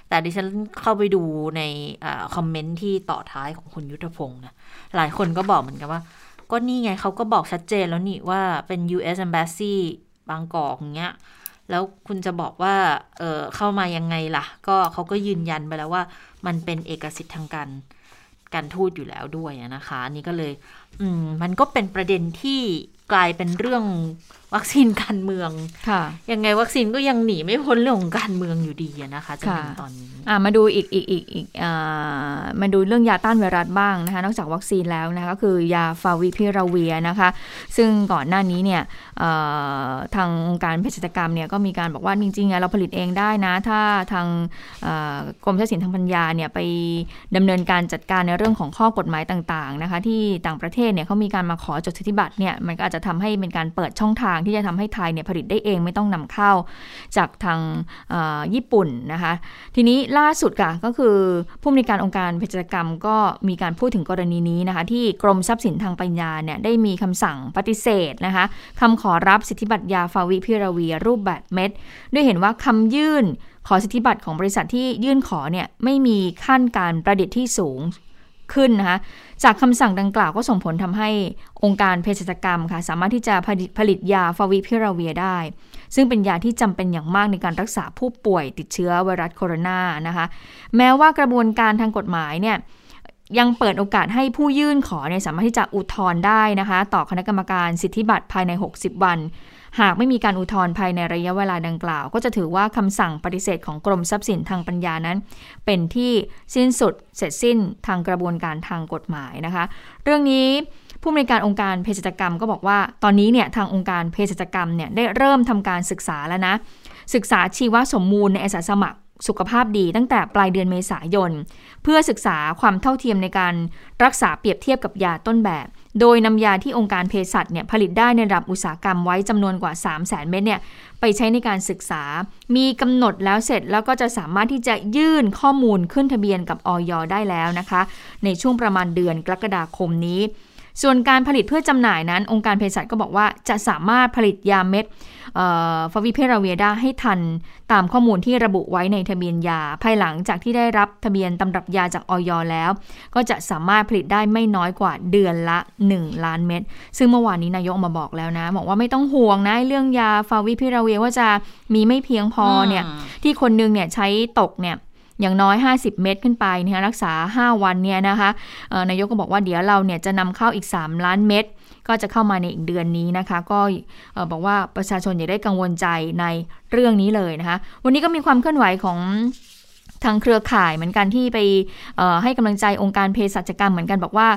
แต่ดิฉันเข้าไปดูในอคอมเมนต์ที่ต่อท้ายของคุณยุทธพงศ์นะหลายคนก็บอกเหมือนกันว่า ก็นี่ไงเขาก็บอกชัดเจนแล้วนี่ว่าเป็น U.S. Embassy บางกอกอย่างเงี้ยแล้วคุณจะบอกว่าเเข้ามายังไงล่ะ ก็เขาก็ยืนยันไปแล้วว่ามันเป็นเอกสิทธิ์ทางการ การทูตอยู่แล้วด้วยนะคะ อันนี้ก็เลย อืมมันก็เป็นประเด็นที่กลายเป็นเรื่อง วัคซีนการเมืองค่ะยังไงวัคซีนก็ยังหนีไม่พ้นเรื่องของการเมืองอยู่ดีนะคะจนถึงตอนนี้อ่ามาดูอีกอีกอีกอีกอ่ามาดูเรื่องยาต้านไวรัสบ้างนะคะนอกจากวัคซีนแล้วนะคะก็คือยาฟาวิพิราเวียนะคะซึ่งก่อนหน้านี้เนี่ยทางองค์การเภสัชกรรมเนี่ยก็มีการบอกว่าจริงๆเราผลิตเองได้นะ ถ้าทางกรมทรัพย์สินทางปัญญาเนี่ยไปดำเนินการจัดการในเรื่องของข้อกฎหมายต่างๆนะคะที่ต่างประเทศเนี่ยเขามีการมาขอจดสิทธิบัตรเนี่ยมันก็อาจจะทำให้เป็นการเปิดช่องทางที่จะทำให้ไทยเนี่ยผลิตได้เองไม่ต้องนำเข้าจากทางญี่ปุ่นนะคะ ทีนี้ล่าสุดค่ะก็คือผู้มีการองค์การเภสัชกรรมก็มีการพูดถึงกรณีนี้นะคะ ที่กรมทรัพย์สินทางปัญญาเนี่ยได้มีคำสั่งปฏิเสธนะคะคำขอรับสิทธิบัตรยาฟาวิพิราเวียรูปแบบเม็ดด้วยเห็นว่าคำยื่นขอสิทธิบัตรของบริษัทที่ยื่นขอเนี่ยไม่มีขั้นการประดิษฐ์ที่สูง ขึ้นนะคะจากคำสั่งดังกล่าวก็ส่งผลทำให้องค์การเภสัชกรรมค่ะ สามารถที่จะผลิตยาฟาวิพิราเวียได้ ซึ่งเป็นยาที่จำเป็นอย่างมากในการรักษาผู้ป่วยติดเชื้อไวรัสโคโรนานะคะ แม้ว่ากระบวนการทางกฎหมายเนี่ยยังเปิดโอกาสให้ผู้ยื่นขอเนี่ยสามารถที่จะอุทธรณ์ได้นะคะ ต่อคณะกรรมการสิทธิบัตรภายใน 60 วัน หากไม่มีการอุทธรณ์ภายในระยะเวลาดังกล่าว ก็จะถือว่าคำสั่งปฏิเสธของกรมทรัพย์สินทางปัญญานั้น เป็นที่สิ้นสุดเสร็จสิ้นทางกระบวนการทางกฎหมายนะคะ เรื่องนี้ผู้อำนวยการองค์การเภสัชกรรมก็บอกว่า ตอนนี้เนี่ยทางองค์การเภสัชกรรมเนี่ยได้เริ่มทำการศึกษาแล้วนะ ศึกษาชีวสมมูลในอาสาสมัครสุขภาพดีตั้งแต่ปลายเดือนเมษายน เพื่อศึกษาความเท่าเทียมในการรักษาเปรียบเทียบกับยาต้นแบบ โดยนำยาที่องค์การเภสัชเนี่ยผลิตได้ในระดับอุตสาหกรรมไว้จำนวนกว่า 3 0 0แสนเม็ดเนี่ยไปใช้ในการศึกษา มีกำหนดแล้วเสร็จแล้วก็จะสามารถที่จะยื่นข้อมูลขึ้นทะเบียนกับออยได้แล้วนะคะ ในช่วงประมาณเดือนกรกฎาคมนี้ ส่วนการผลิตเพื่อจำหน่ายนั้น องค์การเภสัชก็บอกว่าจะสามารถผลิตยาเม็ด ฟาวิเพราเวียดาให้ทันตามข้อมูลที่ระบุไว้ในทะเบียนยา ภายหลังจากที่ได้รับทะเบียนตำรับยาจากออยแล้ว ก็จะสามารถผลิตได้ไม่น้อยกว่าเดือนละ 1 ล้านเม็ดซึ่งเมื่อวานนี้นายกมาบอกแล้วนะ บอกว่าไม่ต้องห่วงนะเรื่องยาฟาวิพิราเวียว่าจะมีไม่เพียงพอเนี่ยที่คนนึงเนี่ยใช้ตกเนี่ยอย่างน้อย 50 เม็ดขึ้นไปนะคะรักษา 5 วันเนี่ยนะคะนายกก็บอกว่าเดี๋ยวเราเนี่ยจะนำเข้าอีก 3 ล้านเม็ด ก็จะเข้ามาในอีกเดือนนี้นะคะ ก็บอกว่าประชาชนอย่าได้กังวลใจในเรื่องนี้เลยนะคะ วันนี้ก็มีความเคลื่อนไหวของทางเครือข่ายเหมือนกันที่ไปให้กำลังใจองค์การเภสัชกรรมเหมือนกันบอกว่า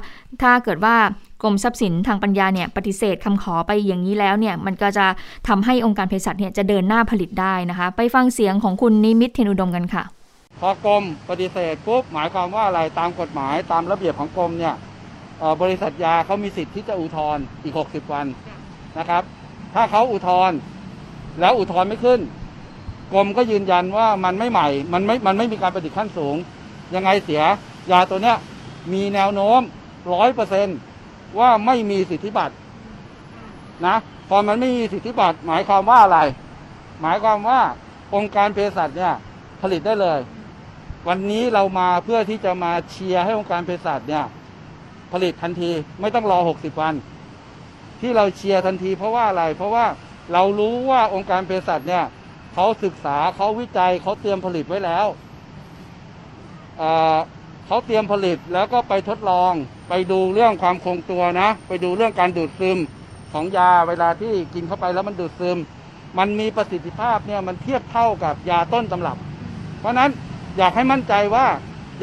ถ้าเกิดว่ากรมทรัพย์สินทางปัญญาเนี่ยปฏิเสธคำขอไปอย่างนี้แล้วเนี่ยมันก็จะทำให้องค์การเภสัชเนี่ยจะเดินหน้าผลิตได้นะคะ ไปฟังเสียงของคุณนิมิตเทนุดมกันค่ะ พอกรมปฏิเสธปุ๊บหมายความว่าอะไรตามกฎหมายตามระเบียบของกรมเนี่ย บริษัทยาเขามีสิทธิ์ที่จะอุทธรณ์อีก 60 วันนะครับ ถ้าเขาอุทธรณ์แล้วอุทธรณ์ไม่ขึ้น กรมก็ยืนยันว่ามันไม่ใหม่ มันไม่ มันไม่มีการประดิษฐ์ขั้นสูง ยังไงเสียยาตัวเนี้ยมีแนวโน้มร้อยเปอร์เซนว่าไม่มีสิทธิบัตรนะ พอมันไม่มีสิทธิบัตรหมายความว่าอะไร หมายความว่าองค์การเภสัชเนี่ยผลิตได้เลย วันนี้เรามาเพื่อที่จะมาเชียร์ให้องค์การเภสัชเนี่ย ผลิตทันที ไม่ต้องรอหกสิบวัน ที่เราเชียร์ทันที เพราะว่าอะไร เพราะว่าเรารู้ว่าองค์การเภสัชเนี่ยเขาศึกษาเขาวิจัยเขาเตรียมผลิตไว้แล้วเขาเตรียมผลิตแล้วก็ไปทดลองไปดูเรื่องความคงตัวนะ ไปดูเรื่องการดูดซึมของยาเวลาที่กินเข้าไปแล้วมันดูดซึม มันมีประสิทธิภาพเนี่ยมันเทียบเท่ากับยาต้นตำรับ เพราะนั้นอยากให้มั่นใจว่า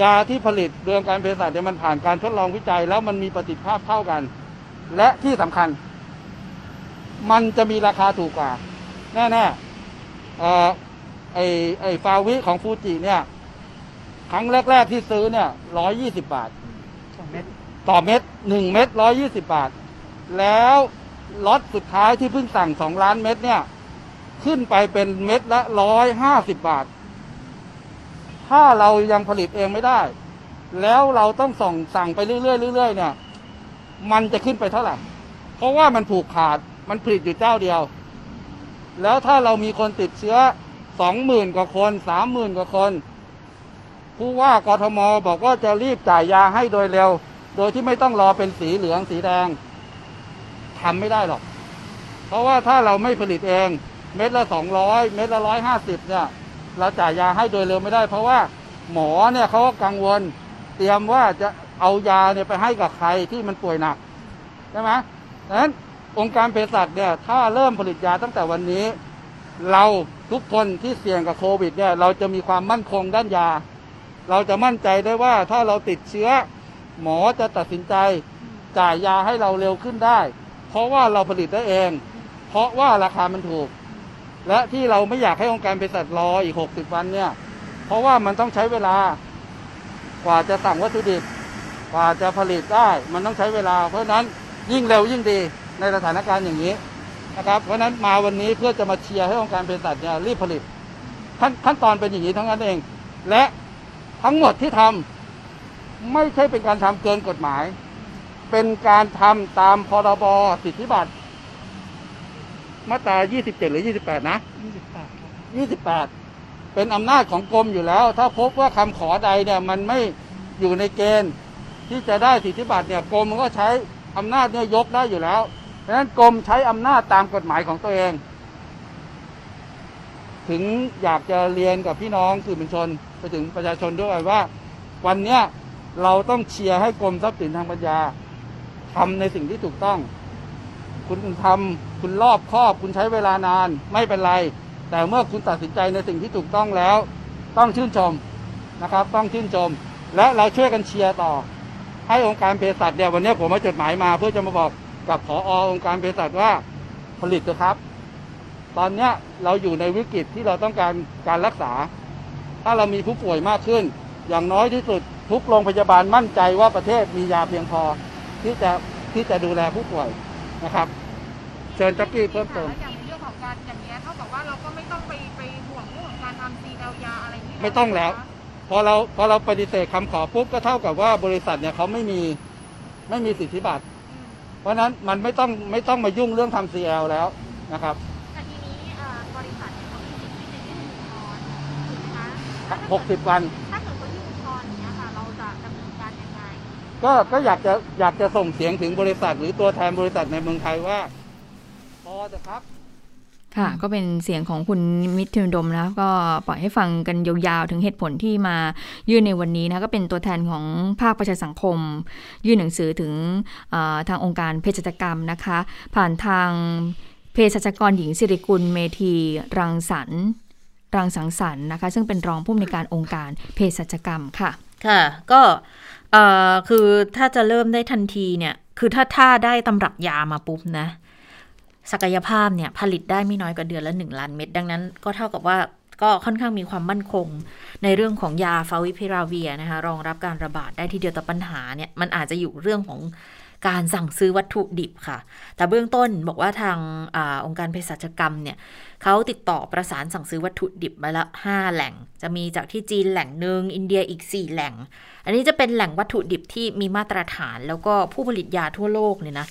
ยาที่ผลิตเรื่องการเภสัชเนี่ยมันผ่านการทดลองวิจัย แล้วมันมีประสิทธิภาพเท่ากัน และที่สำคัญ มันจะมีราคาถูกกว่า แน่ๆไอไอฟาวิของฟูจิเนี่ย ครั้งแรก ๆที่ซื้อเนี่ยร้อยยี่สิบบาทต่อเม็ดต่อเม็ดหนึ่งเม็ดร้อยยี่สิบบาท แล้วล็อตสุดท้ายที่เพิ่งสั่งสองล้านเม็ดเนี่ย ขึ้นไปเป็นเม็ดละร้อยห้าสิบบาท ถ้าเรายังผลิตเองไม่ได้ แล้วเราต้องส่งสั่งไปเรื่อยๆเรื่อยๆเนี่ย มันจะขึ้นไปเท่าไหร่ เพราะว่ามันผูกขาด มันผลิตอยู่เจ้าเดียว แล้วถ้าเรามีคนติดเชื้อสองหมื่นกว่าคนสามหมื่นกว่าคนผู้ว่ากทมบอกว่าจะรีบจ่ายยาให้โดยเร็ว โดยที่ไม่ต้องรอเป็นสีเหลืองสีแดงทำไม่ได้หรอก เพราะว่าถ้าเราไม่ผลิตเอง เม็ดละสองร้อยเม็ดละร้อยห้าสิบเนี่ย เราจ่ายยาให้โดยเร็วไม่ได้ เพราะว่าหมอเนี่ยเขาก็กังวล เตรียมว่าจะเอายาเนี่ยไปให้กับใครที่มันป่วยหนักใช่ไหมดังนั้นองค์การเภสัชเนี่ยถ้าเริ่มผลิตยาตั้งแต่วันนี้ เราทุกคนที่เสี่ยงกับโควิดเนี่ยเราจะมีความมั่นคงด้านยา เราจะมั่นใจได้ว่าถ้าเราติดเชื้อ หมอจะตัดสินใจจ่ายยาให้เราเร็วขึ้นได้ เพราะว่าเราผลิตได้เอง เพราะว่าราคามันถูก และที่เราไม่อยากให้องค์การเภสัชรออีกหกสิบวันเนี่ย เพราะว่ามันต้องใช้เวลากว่าจะสั่งวัตถุดิบกว่าจะผลิตได้ มันต้องใช้เวลา เพราะนั้นยิ่งเร็วยิ่งดีในสถานการณ์อย่างนี้นะครับ เพราะนั้นมาวันนี้เพื่อจะมาเชียร์ให้องค์การเภสัชเนี่ยรีบผลิตขั้นขั้นตอนเป็นอย่างนี้ทั้งนั้นเอง และทั้งหมดที่ทำไม่ใช่เป็นการทำเกินกฎหมาย เป็นการทำตามพรบสิทธิบัตร มาตรา 27 หรือ 28 นะ 28 28 เป็นอำนาจของกรมอยู่แล้ว ถ้าพบว่าคำขอใดเนี่ยมันไม่อยู่ในเกณฑ์ที่จะได้สิทธิบัตรเนี่ยกรมมันก็ใช้อำนาจเนี่ยยกได้อยู่แล้วเพราะฉะนั้นกรมใช้อำนาจตามกฎหมายของตัวเอง ถึงอยากจะเรียนกับพี่น้องสื่อมวลชนไปถึงประชาชนด้วยว่า วันเนี้ยเราต้องเชียร์ให้กรมทรัพย์สินทางปัญญาทำในสิ่งที่ถูกต้อง คุณทำคุณรอบครอบ คุณใช้เวลานานไม่เป็นไร แต่เมื่อคุณตัดสินใจในสิ่งที่ถูกต้องแล้ว ต้องชื่นชมนะครับ ต้องชื่นชม และเราช่วยกันเชียร์ต่อ ให้องค์การเภสัชเนี่ยวันนี้ผมมาจดหมายมา เพื่อจะมาบอกกับผอองค์การเภสัชว่าผลิตเถอะครับ ตอนเนี้ยเราอยู่ในวิกฤตที่เราต้องการการรักษา ถ้าเรามีผู้ป่วยมากขึ้น อย่างน้อยที่สุดทุกโรงพยาบาลมั่นใจว่าประเทศมียาเพียงพอ ที่จะที่จะดูแลผู้ป่วย นะครับ เชิญจักกี้เพิ่มเติม อย่างในเรื่องของการอย่างนี้เท่ากับว่าเราก็ไม่ต้องไปไปห่วงเรื่องของการทำซีเอลยาอะไรที่ไม่ต้องแล้ว พอเราพอเราปฏิเสธคำขอปุ๊บก็เท่ากับว่าบริษัทเนี่ยเขาไม่มีไม่มีสิทธิบัตร เพราะนั้นมันไม่ต้องไม่ต้องมายุ่งเรื่องทำ CL แล้วนะครับ แต่ทีนี้บริษัทเนี่ยเขามีสิทธิ์ที่จะยื่นอุทธรณ์ถูกไหมคะหกสิบวัน ก็ก็อยากจะอยากจะส่งเสียงถึงบริษัท หรือตัวแทนบริษัทในเมืองไทยว่าพอจะครับ ค่ะ ก็เป็นเสียงของคุณมิตรดมนะก็ปล่อยให้ฟังกันยาวๆ ถึงเหตุผลที่มายื่นในวันนี้นะก็เป็นตัวแทนของภาคประชาสังคม ยื่นหนังสือถึงทางองค์การเภสัชกรรมนะคะ ผ่านทางเภสัชกรหญิงสิริกุลเมธีรังสรรค์รังสังสรรค์นะคะ ซึ่งเป็นรองผู้อำนวยการองค์การเภสัชกรรมค่ะ ค่ะ ก็ เอ่อคือถ้าจะเริ่มได้ทันทีเนี่ย คือถ้าถ้าได้ตำรับยามาปุ๊บนะ ศักยภาพเนี่ยผลิตได้ไม่น้อยกว่าเดือนละหนึ่งล้านเม็ดดังนั้นก็เท่ากับว่าก็ค่อนข้างมีความมั่นคงในเรื่องของยาฟาวิพิราเวียนะคะรองรับการระบาดได้ทีเดียวแต่ปัญหาเนี่ยมันอาจจะอยู่เรื่องของ การสั่งซื้อวัตถุดิบค่ะ แต่เบื้องต้นบอกว่าทางอองค์การเภสัชกรรมเนี่ยเขาติดต่อประสานสั่งซื้อวัตถุดิบมาละ 5 แหล่ง จะมีจากที่จีนแหล่งหนึ่งอินเดียอีก 4 แหล่ง อันนี้จะเป็นแหล่งวัตถุดิบที่มีมาตรฐาน แล้วก็ผู้ผลิตยาทั่วโลกเนี่ยนะ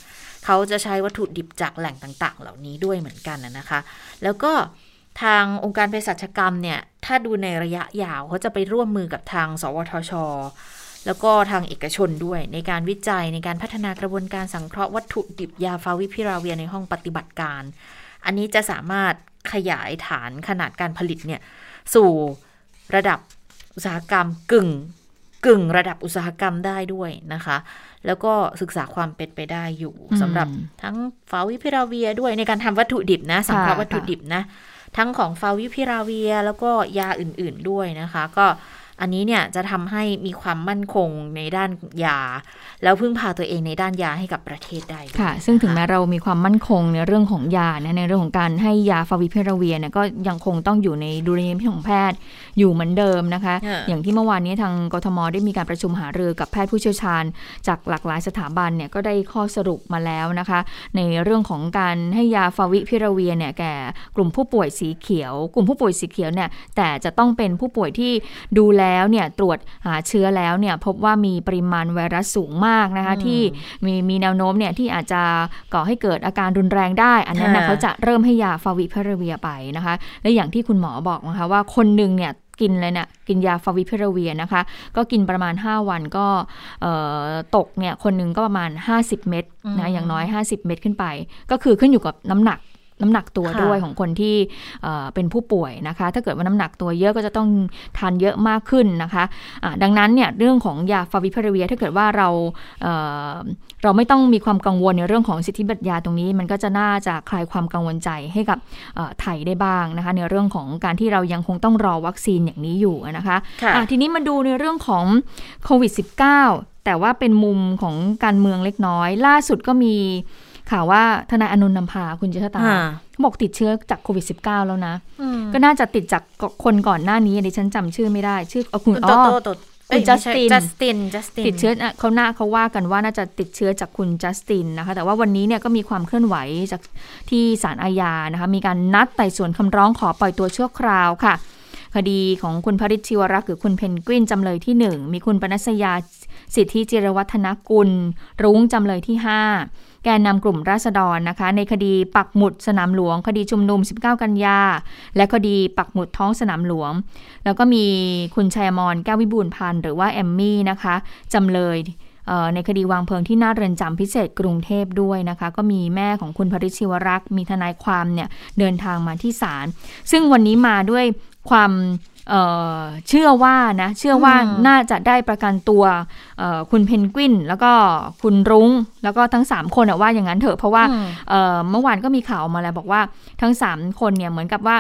เขาจะใช้วัตถุดิบจากแหล่งต่างๆ เหล่านี้ด้วยเหมือนกันนะคะ แล้วก็ทางองค์การเภสัชกรรมเนี่ย ถ้าดูในระยะยาวเขาจะไปร่วมมือกับทาง สวทช แล้วก็ทางเอกชนด้วย ในการวิจัยในการพัฒนากระบวนการสังเคราะห์วัตถุดิบยาฟาวิพิราเวียในห้องปฏิบัติการ อันนี้จะสามารถขยายฐานขนาดการผลิตเนี่ยสู่ระดับอุตสาหกรรมกึ่งกึ่งระดับอุตสาหกรรมได้ด้วยนะคะ แล้วก็ศึกษาความเป็นไปได้อยู่อืมสำหรับทั้งฟาวิพิราเวียด้วยในการทำวัตถุดิบนะสังเคราะห์ค่ะวัตถุดิบนะ ทั้งของฟาวิพิราเวียแล้วก็ยาอื่นๆด้วยนะคะ ก็ อันนี้เนี่ยจะทำให้มีความมั่นคงในด้านยา แล้วพึ่งพาตัวเองในด้านยาให้กับประเทศได้ด้วยค่ะ ซึ่งถึงนะคะแม้เรามีความมั่นคงในเรื่องของยานะในเรื่องของการให้ยาฟาวิพิราเวียเนี่ยก็ยังคงต้องอยู่ในดุลยพินิจของแพทย์อยู่เหมือนเดิมนะคะค่ะอย่างที่เมื่อวานนี้ทางกทมได้มีการประชุมหารือกับแพทย์ผู้เชี่ยวชาญ จากหลากหลายสถาบันเนี่ยก็ได้ข้อสรุปมาแล้วนะคะ ในเรื่องของการให้ยาฟาวิพิราเวียเนี่ยแก่กลุ่มผู้ป่วยสีเขียว กลุ่มผู้ป่วยสีเขียวเนี่ยแต่จะต้องเป็นผู้ป่วยที่ดูแล้วเนี่ยตรวจหาเชื้อแล้วเนี่ยพบว่ามีปริมาณไวรัสสูงมากนะคะอืมที่มีมีแนวโน้มเนี่ยที่อาจจะก่อให้เกิดอาการรุนแรงได้ อันนั้นนะค่ะเขาจะเริ่มให้ยาฟาวิพิราเวียไปนะคะ และอย่างที่คุณหมอบอกนะคะว่าคนหนึ่งเนี่ยกินเลยเนี่ยกินยาฟาวิพิราเวียนะคะ ก็กินประมาณ 5 วันก็เอ่อตกเนี่ยคนหนึ่งก็ประมาณ 50 เม็ดอืมนะอย่างน้อย 50 เม็ดขึ้นไป ก็คือขึ้นอยู่กับน้ำหนัก น้ำหนักตัวค่ะด้วยของคนที่เอ่อเป็นผู้ป่วยนะคะ ถ้าเกิดว่าน้ำหนักตัวเยอะก็จะต้องทานเยอะมากขึ้นนะคะะดังนั้นเนี่ยเรื่องของยาฟาวิพิราเวียถ้าเกิดว่าเราเอ่อเราไม่ต้องมีความกังวลในเรื่องของสิทธิบัตรยาตรงนี้ มันก็จะน่าจะคลายความกังวลใจให้กับเอ่อไทยได้บ้างนะคะ ในเรื่องของการที่เรายังคงต้องรอวัคซีนอย่างนี้อยู่นะคะค่ะอะทีนี้มาดูในเรื่องของโควิด -19 แต่ว่าเป็นมุมของการเมืองเล็กน้อย ล่าสุดก็มี ข่าวว่าทนายอนุนท์นำพาคุณเจษตาอ่าบอกติดเชื้อจากโควิด -19 แล้วนะอืมก็น่าจะติดจากคนก่อนหน้านี้ดิฉันจำชื่อไม่ได้ ชื่อเอ่อคุณคุณอ๋โตอโตโตคุณ Justin จัสตินจัสตินติดเชื้ออะเขาหน้าเขาว่ากันว่าน่าจะติดเชื้อจากคุณจัสตินนะคะ แต่ว่าวันนี้เนี่ยก็มีความเคลื่อนไหวจากที่ศาลอาญานะคะ มีการนัดไต่สวนคำร้องขอปล่อยตัวชั่วคราวค่ะ คดีของคุณพริชชิวรักษ์หรือคุณเพนกวินจำเลยที่ 1 มีคุณปนัสยา สิทธิจิรวัฒนกุล รุ้งจำเลยที่ 5 แกนนำกลุ่มราษฎรนะคะ ในคดีปักหมุดสนามหลวง คดีชุมนุม 19 กันยา และคดีปักหมุดท้องสนามหลวง แล้วก็มีคุณชัยมรแก้ววิบูลพันธ์หรือว่าแอมมี่นะคะจำเลยในคดีวางเพลิงที่หน้าเรือนจำพิเศษกรุงเทพด้วยนะคะ ก็มีแม่ของคุณพริชิวรักษ์มีทนายความเนี่ยเดินทางมาที่ศาลซึ่งวันนี้มาด้วยความ เอ่อเชื่อว่านะเชื่อว่าอืมน่าจะได้ประกันตัวเอ่อคุณเพนกวิน แล้วก็คุณรุง้ง แล้วก็ทั้ง 3 คนอะว่าอย่างนั้นเถอะเพราะว่าอืมเอ่อเมื่อวานก็มีข่าวออกมาแล้วบอกว่าทั้ง 3 คนเนี่ยเหมือนกับว่า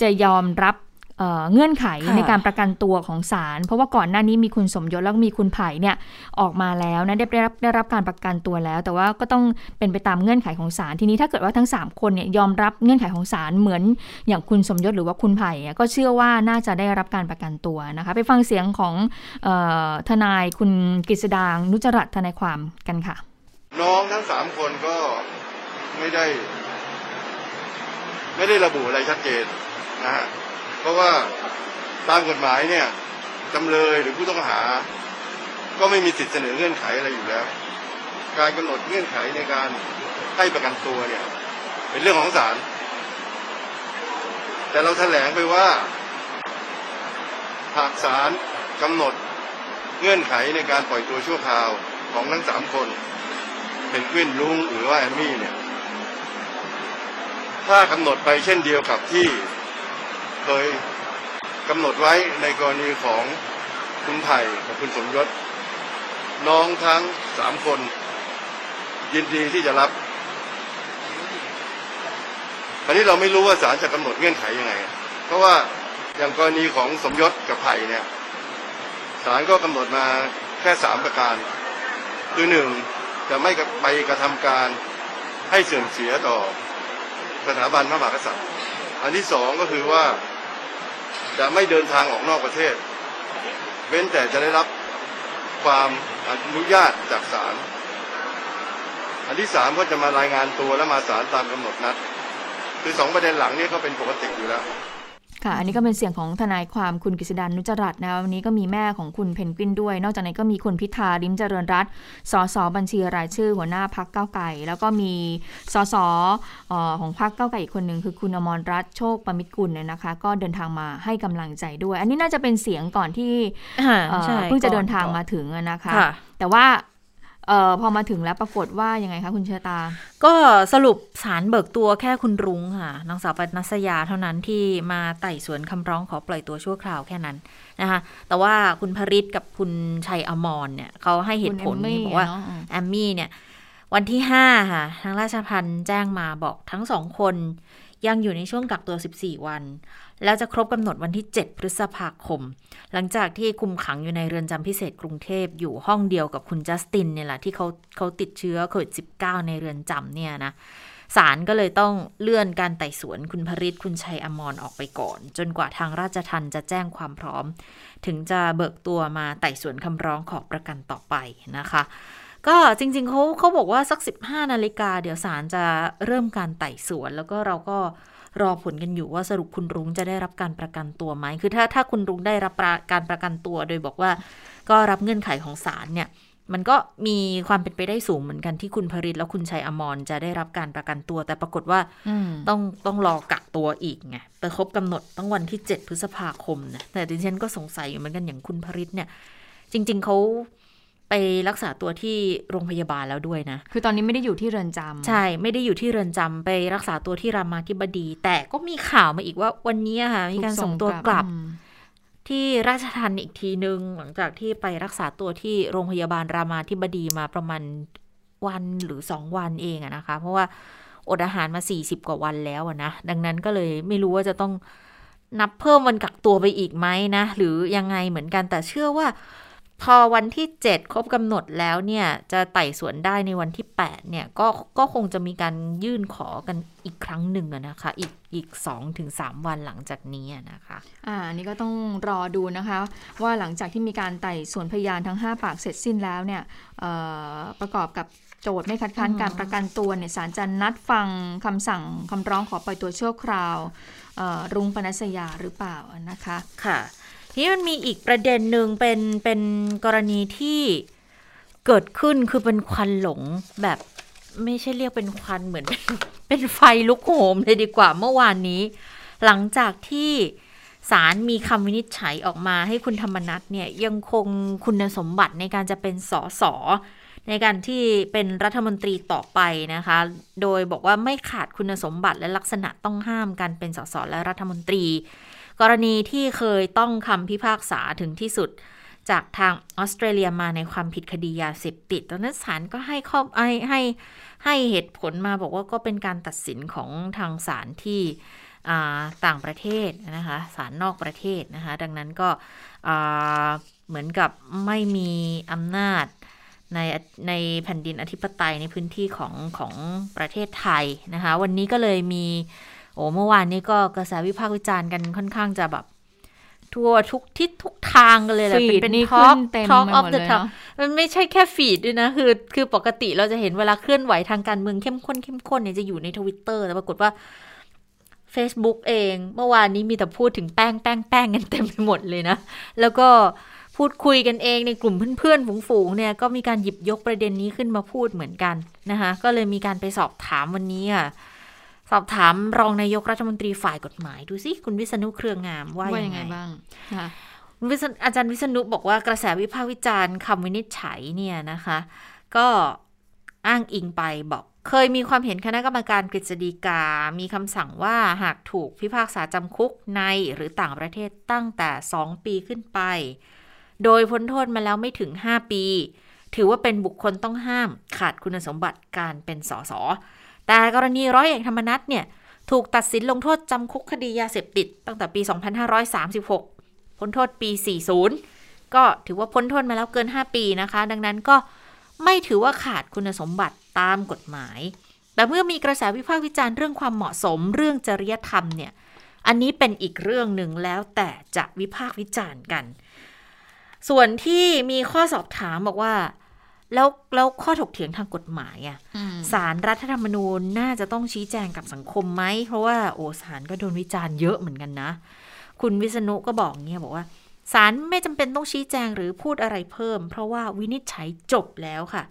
จะยอมรับ เอ่อเงื่อนไขค่ะในการประกันตัวของศาลเพราะว่าก่อนหน้านี้มีคุณสมยศแล้วก็มีคุณไผ่เนี่ยออกมาแล้วนะได้ได้รับได้รับการประกันตัวแล้ว แต่ว่าก็ต้องเป็นไปตามเงื่อนไขของศาลทีนี้ถ้าเกิดว่าทั้ง 3 คนเนี่ยยอมรับเงื่อนไขของศาลเหมือนอย่างคุณสมยศหรือว่าคุณไผ่อะก็เชื่อว่าน่าจะได้รับการประกันตัวนะคะไปฟังเสียงของเออทนายคุณกฤษดางนุจรัตน์ทนายความกันค่ะ น้องทั้งสามคนก็ไม่ได้ ไม่ได้ระบุอะไรชัดเจนนะฮะเพ ราะว่าตามกฎหมายเนี่ยจำเลยหรือผู้ต้องหา ก็ไม่มีสิทธิเสนอเงื่อนไขอะไรอยู่แล้ว การกำหนดเงื่อนไขในการให้ประกันตัวเนี่ย เป็นเรื่องของศาลแต่เราแถลงไปว่าหากศาลกำหนดเงื่อนไขในการปล่อยตัวชั่วคราวของทั้งสามคนเป็นกวินลุงหรือว่าแอมมี่เนี่ย ถ้ากำหนดไปเช่นเดียวกับที่ เคยกำหนดไว้ในกรณีของคุณไผ่กับคุณสมยศ น้องทั้งสามคน ยินดีที่จะรับคราวนี้เราไม่รู้ว่าศาลจะกำหนดเงื่อนไขยังไง เพราะว่าอย่างกรณีของสมยศกับไผ่เนี่ยศาลก็กำหนดมาแค่สามประการ คือหนึ่งจะไม่ไปกระทำการให้เสื่อมเสียต่อสถาบันพระมหากษัตริย์ อันที่สองก็คือว่า จะไม่เดินทางออกนอกประเทศ เว้นแต่จะได้รับความอนุญาตจากศาลอันที่สามก็จะมารายงานตัวและมาศาลตามกำหนดนัด คือสองประเด็นหลังนี่ก็เป็นปกติอยู่แล้ว ค่ะ อันนี้ก็เป็นเสียงของทนายความคุณกฤษดานุจรัตน์นะวันนี้ก็มีแม่ของคุณเพนกวินด้วย นอกจากนั้นก็มีคุณพิธาลิมเจริญรัตน์สสบัญชีรายชื่อ หัวหน้าพักเก้าวไก่ แล้วก็มีสสเอ่อของพักเก้าวไก่อีกคนหนึ่งคือคุณอมรรัตน์โชคประมิตรกุลเนี่ยนะคะ ก็เดินทางมาให้กำลังใจด้วย อันนี้น่าจะเป็นเสียงก่อนที่อ่าเอ่อใช่เพิ่งจะก่อเดินทางก่อมาถึงอะนะคะค่ะแต่ว่า เอ่อพอมาถึงแล้วปรากฏว่ายังไงคะคุณเชอตา ก็สรุปสารเบิกตัวแค่คุณรุ้งค่ะนางสาวปนัสยาเท่านั้นที่มาไต่สวนคำร้องขอปล่อยตัวชั่วคราวแค่นั้นนะคะแต่ว่าคุณพริตกับคุณชัยอมรเนี่ยเขาให้เหตุผลคุณเอมมี่ที่บอกว่าเนอะอืมแอมมี่เนี่ยวันที่5ค่ะทางราชพันธ์แจ้งมาบอกทั้งสองคนยังอยู่ในช่วงกักตัว 14 วัน แล้วจะครบกำหนดวันที่ 7 พฤษภาคม หลังจากที่คุมขังอยู่ในเรือนจำพิเศษกรุงเทพอยู่ห้องเดียวกับคุณจัสตินเนี่ยแหละที่เขาเขาติดเชื้อโควิด -19 ในเรือนจำเนี่ยนะศาลก็เลยต้องเลื่อนการไต่สวนคุณพริตคุณชัยอมรออกไปก่อน จนกว่าทางราชทันจะแจ้งความพร้อม ถึงจะเบิกตัวมาไต่สวนคำร้องขอประกันต่อไปนะคะ ก็จริงๆเขาเขาบอกว่าสัก 15 นาฬิกาเดี๋ยวศาลจะเริ่มการไต่สวนแล้วก็เราก็ รอผลกันอยู่ว่าสรุปคุณรุ้งจะได้รับการประกันตัวไหม คือถ้าถ้าคุณรุ้งได้รับประการประกันตัว โดยบอกว่าก็รับเงื่อนไขของศาลเนี่ยมันก็มีความเป็นไปได้สูงเหมือนกันที่คุณพริตและคุณชัยอมรจะได้รับการประกันตัว แต่ปรากฏว่าอืมต้องต้องรอกักตัวอีกไงไปครบกำหนดต้องวันที่ 7 พฤษภาคมนะแต่ดิฉันก็สงสัยอยู่เหมือนกันอย่างคุณพริตเนี่ย จริง ๆเขา ไปรักษาตัวที่โรงพยาบาลแล้วด้วยนะ คือตอนนี้ไม่ได้อยู่ที่เรือนจำใช่ ไม่ได้อยู่ที่เรือนจำไปรักษาตัวที่รามาธิบดี แต่ก็มีข่าวมาอีกว่าวันนี้อะค่ะ มีการส่งตัวกลับอืมที่ราชทันอีกทีนึง หลังจากที่ไปรักษาตัวที่โรงพยาบาลรามาธิบดีมาประมาณวันหรือสองวันเองอะนะคะ เพราะว่าอดอาหารมาสี่สิบกว่าวันแล้วอะนะ ดังนั้นก็เลยไม่รู้ว่าจะต้องนับเพิ่มวันกักตัวไปอีกไหมนะ หรือยังไงเหมือนกันแต่เชื่อว่า พอวันที่ 7 ครบกำหนดแล้วเนี่ย จะไต่สวนได้ในวันที่ 8 เนี่ย ก็ก็คงจะมีการยื่นขอกันอีกครั้งหนึ่งอะนะคะ อีกอีก2ถึง3วันหลังจากนี้อะนะคะ อ่าอันนี้ก็ต้องรอดูนะคะ ว่าหลังจากที่มีการไต่สวนพยานทั้ง 5 ปากเสร็จสิ้นแล้วเนี่ยเอ่อประกอบกับโจทย์ไม่คัดค้านอืมการประกันตัวเนี่ยศาลจะนัดฟังคำสั่งคำร้องขอปล่อยตัวชั่วคราวเอ่อรุ้งปนัสยาหรือเปล่านะคะ ค่ะที นี้มันมีอีกประเด็นหนึ่งเป็นเป็นกรณีที่เกิดขึ้นคือเป็นควันหลงแบบไม่ใช่เรียกเป็นควันเหมือน เป็นไฟลุกโหมเลยดีกว่าเมื่อวานนี้ หลังจากที่ศาลมีคำวินิจฉัยออกมาให้คุณธรรมนัฐเนี่ยยังคงคุณสมบัติในการจะเป็นสสในการที่เป็นรัฐมนตรีต่อไปนะคะ โดยบอกว่าไม่ขาดคุณสมบัติและลักษณะต้องห้ามการเป็นสสและรัฐมนตรี กรณีที่เคยต้องคำพิพากษาถึงที่สุดจากทางออสเตรเลียมาในความผิดคดียาเสพติด ตอนนั้นศาลก็ให้ข้อให้ให้ให้เหตุผลมาบอกว่าก็เป็นการตัดสินของทางศาลที่ต่างประเทศนะคะศาลนอกประเทศนะคะดังนั้นก็เหมือนกับไม่มีอำนาจในในแผ่นดินอธิปไตยในพื้นที่ของของประเทศไทยนะคะวันนี้ก็เลยมี อ้เมื่อวานนี้ก็กระแสวิพากษ์วิจารณ์กันค่อนข้างจะแบบ ทั่วทุกทิศทุกทางกันเลยแหละ feed เป็นนี่ท็อขึ้นเต็มไปออฟหมดเลอะย top of the top เนาะมันไม่ใช่แค่ feed ด้วยนะ คือ คือปกติเราจะเห็นเวลาเคลื่อนไหวทางการเมืองเข้มข้นเข้มข้นเนี่ยจะอยู่ในทวิตเตอร์แต่ปรากฏว่า Facebook เอง เมื่อวานนี้มีแต่พูดถึงแป้งแป้งแป้งกันเต็มไปหมดเลยนะ แล้วก็พูดคุยกันเองในกลุ่มเพื่อนๆฝูงๆเนี่ยก็มีการหยิบยกประเด็นนี้ขึ้นมาพูดเหมือนกันนะคะก็เลยมีการไปสอบถามวันนี้อะ สอบถามรองนายกรัฐมนตรีฝ่ายกฎหมาย ดูสิคุณวิษณุเครืองามว่าว่ายัยังงไงไงบ้างค่ะวิษณุอาจารย์วิษณุบอกว่ากระแสวิพากษ์วิจารณ์คำวินิจฉัยเนี่ยนะคะ ก็อ้างอิงไปบอกเคยมีความเห็นคณะกรรมการกฤษฎีกา มีคำสั่งว่าหากถูกพิพากษาจำคุกในหรือต่างประเทศตั้งแต่ 2 ปีขึ้นไป โดยพ้นโทษมาแล้วไม่ถึง 5 ปี ถือว่าเป็นบุคคลต้องห้ามขาดคุณสมบัติการเป็นสส แต่กรณีร้อยเอกธรรมนัฐเนี่ยถูกตัดสินลงโทษจำคุกคดียาเสพติด ตั้งแต่ปี 2536 พ้นโทษปี 40 ก็ถือว่าพ้นโทษมาแล้วเกิน 5 ปีนะคะ ดังนั้นก็ไม่ถือว่าขาดคุณสมบัติตามกฎหมาย แต่เมื่อมีกระแสวิพากษ์วิจารณ์เรื่องความเหมาะสมเรื่องจริยธรรมเนี่ย อันนี้เป็นอีกเรื่องหนึ่งแล้วแต่จะวิพากษ์วิจารณ์กัน ส่วนที่มีข้อสอบถามบอกว่า แล้วแล้วข้อถกเถียงทางกฎหมายอะอืมสารรัฐธรรมนูญน่าจะต้องชี้แจงกับสังคมไหม เพราะว่าโอ้สารก็โดนวิจารณ์เยอะเหมือนกันนะ คุณวิษณุก็บอกเงี้ยบอกว่าสารไม่จำเป็นต้องชี้แจงหรือพูดอะไรเพิ่ม เพราะว่าวินิจฉัยจบแล้วค่ะ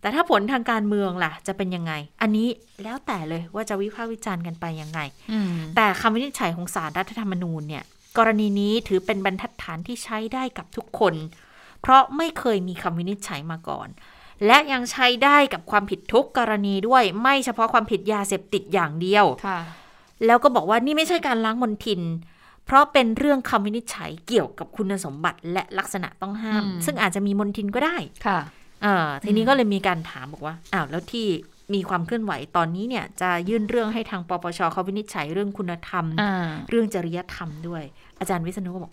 แต่ถ้าผลทางการเมืองล่ะ จะเป็นยังไง อันนี้แล้วแต่เลยว่าจะวิพากษ์วิจารณ์กันไปยังไงอืมแต่คำวินิจฉัยของสารรัฐธรรมนูญเนี่ย กรณีนี้ถือเป็นบรรทัดฐานที่ใช้ได้กับทุกคน เพราะไม่เคยมีคำวินิจฉัยมาก่อน และยังใช้ได้กับความผิดทุกกรณีด้วย ไม่เฉพาะความผิดยาเสพติดอย่างเดียวค่ะแล้วก็บอกว่านี่ไม่ใช่การล้างมลทิน เพราะเป็นเรื่องคำวินิจฉัยเกี่ยวกับคุณสมบัติและลักษณะต้องห้ามอืมซึ่งอาจจะมีมลทินก็ได้ค่ะเออทีนี้ก็เลยมีการถามบอกว่าอ้าวแล้วที่มีความเคลื่อนไหวตอนนี้เนี่ย จะยื่นเรื่องให้ทางปปชเขาวินิจฉัยเรื่องคุณธรรมอ่าเรื่องจริยธรรมด้วย อาจารย์วิษณุก็บอก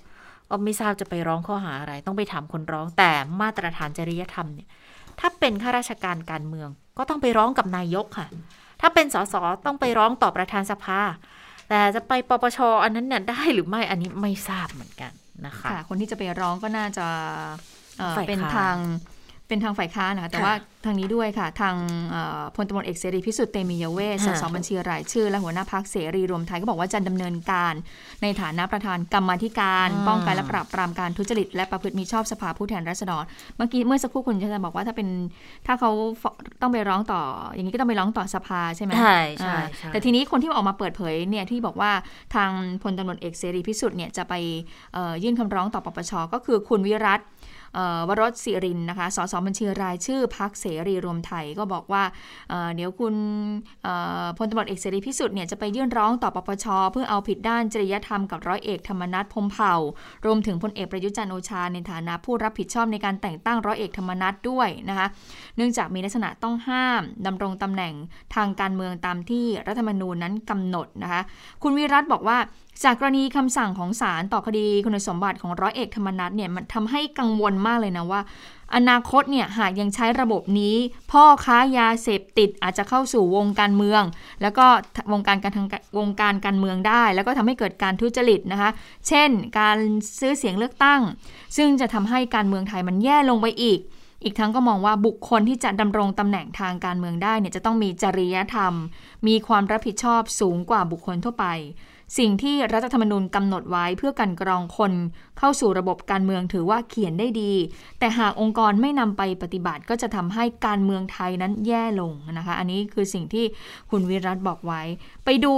ว่าไม่ทราบจะไปร้องข้อหาอะไร ต้องไปถามคนร้องแต่มาตรฐานจริยธรรมเนี่ย ถ้าเป็นข้าราชการการเมือง ก็ต้องไปร้องกับนายกค่ะ ถ้าเป็นสสต้องไปร้องต่อประธานสภา แต่จะไปปปชอันนั้นเนี่ยได้หรือไม่อันนี้ไม่ทราบเหมือนกันนะคะค่ะคนที่จะไปร้องก็น่าจะเอ่อฝ่ายเป็นค้านทาง เป็นทางฝ่ายค้านนะคะแต่ค่ะว่าทางนี้ด้วยค่ะ ทางเอ่อพลตำรวจเอกเสรีพิสุทธิ์เตมียเวทสค่ะสบัญชีรายชื่อ และหัวหน้าพักเสรีรวมไทยก็บอกว่าจะดำเนินการในฐานะประธานกรรมาธิการอืมป้องกันและปราบปรามการทุจริต และประพฤติมิชอบสภาผู้แทนราษฎรเมื่อกี้เมื่อสักครู่คุณจะบอกว่าถ้าเป็นถ้าเขาฟ้องต้องไปร้องต่อ อย่างนี้ก็ต้องไปร้องต่อสภาใช่ไหมใช่ใช่อ่าใช่แต่ทีนี้คนที่ออกมาเปิดเผยเนี่ยที่บอกว่าทางพลตำรวจเอกเสรีพิสุทธิ์เนี่ยจะไปเอ่อยื่นคำร้องต่อปปชก็คือคุณวิรัตเอ่อ วรสศิรินนะคะ สสบัญชีรายชื่อพักเสรีรวมไทยก็บอกว่าเเดี๋ยวคุณพลตำรวจเอกเสรีพิสุทธิ์เนี่ยจะไปยื่นร้องต่อปปชเพื่อเอาผิดด้านจริยธรรมกับร้อยเอกธรรมนัฐพมเผ่า รวมถึงพลเอกประยุจันโอชาในฐานะผู้รับผิดชอบในการแต่งตั้งร้อยเอกธรรมนัฐด้วยนะคะ เนื่องจากมีลักษณะต้องห้ามดำรงตำแหน่งทางการเมืองตามที่รัฐธรรมนูญนั้นกำหนดนะคะ คุณวิรัตบอกว่า จากกรณีคำสั่งของศาลต่อคดีคุณสมบัติของร้อยเอกธรรมนัฐเนี่ยมันทำให้กังวลมากเลยนะว่า อนาคตเนี่ยหากยังใช้ระบบนี้ พ่อค้ายาเสพติดอาจจะเข้าสู่วงการเมือง แล้วก็วงการการทางวงการการเมืองได้ แล้วก็ทำให้เกิดการทุจริตนะคะ เช่น การซื้อเสียงเลือกตั้ง ซึ่งจะทำให้การเมืองไทยมันแย่ลงไปอีกอีกทั้งก็มองว่าบุคคลที่จะดำรงตำแหน่งทางการเมืองได้เนี่ยจะต้องมีจริยธรรม มีความรับผิดชอบสูงกว่าบุคคลทั่วไป สิ่งที่รัฐธรรมนูญกำหนดไว้เพื่อกันกรองคนเข้าสู่ระบบการเมืองถือว่าเขียนได้ดี แต่หากองค์กรไม่นำไปปฏิบัติก็จะทำให้การเมืองไทยนั้นแย่ลงนะคะ อันนี้คือสิ่งที่คุณวิรัตบอกไว้ ไปดู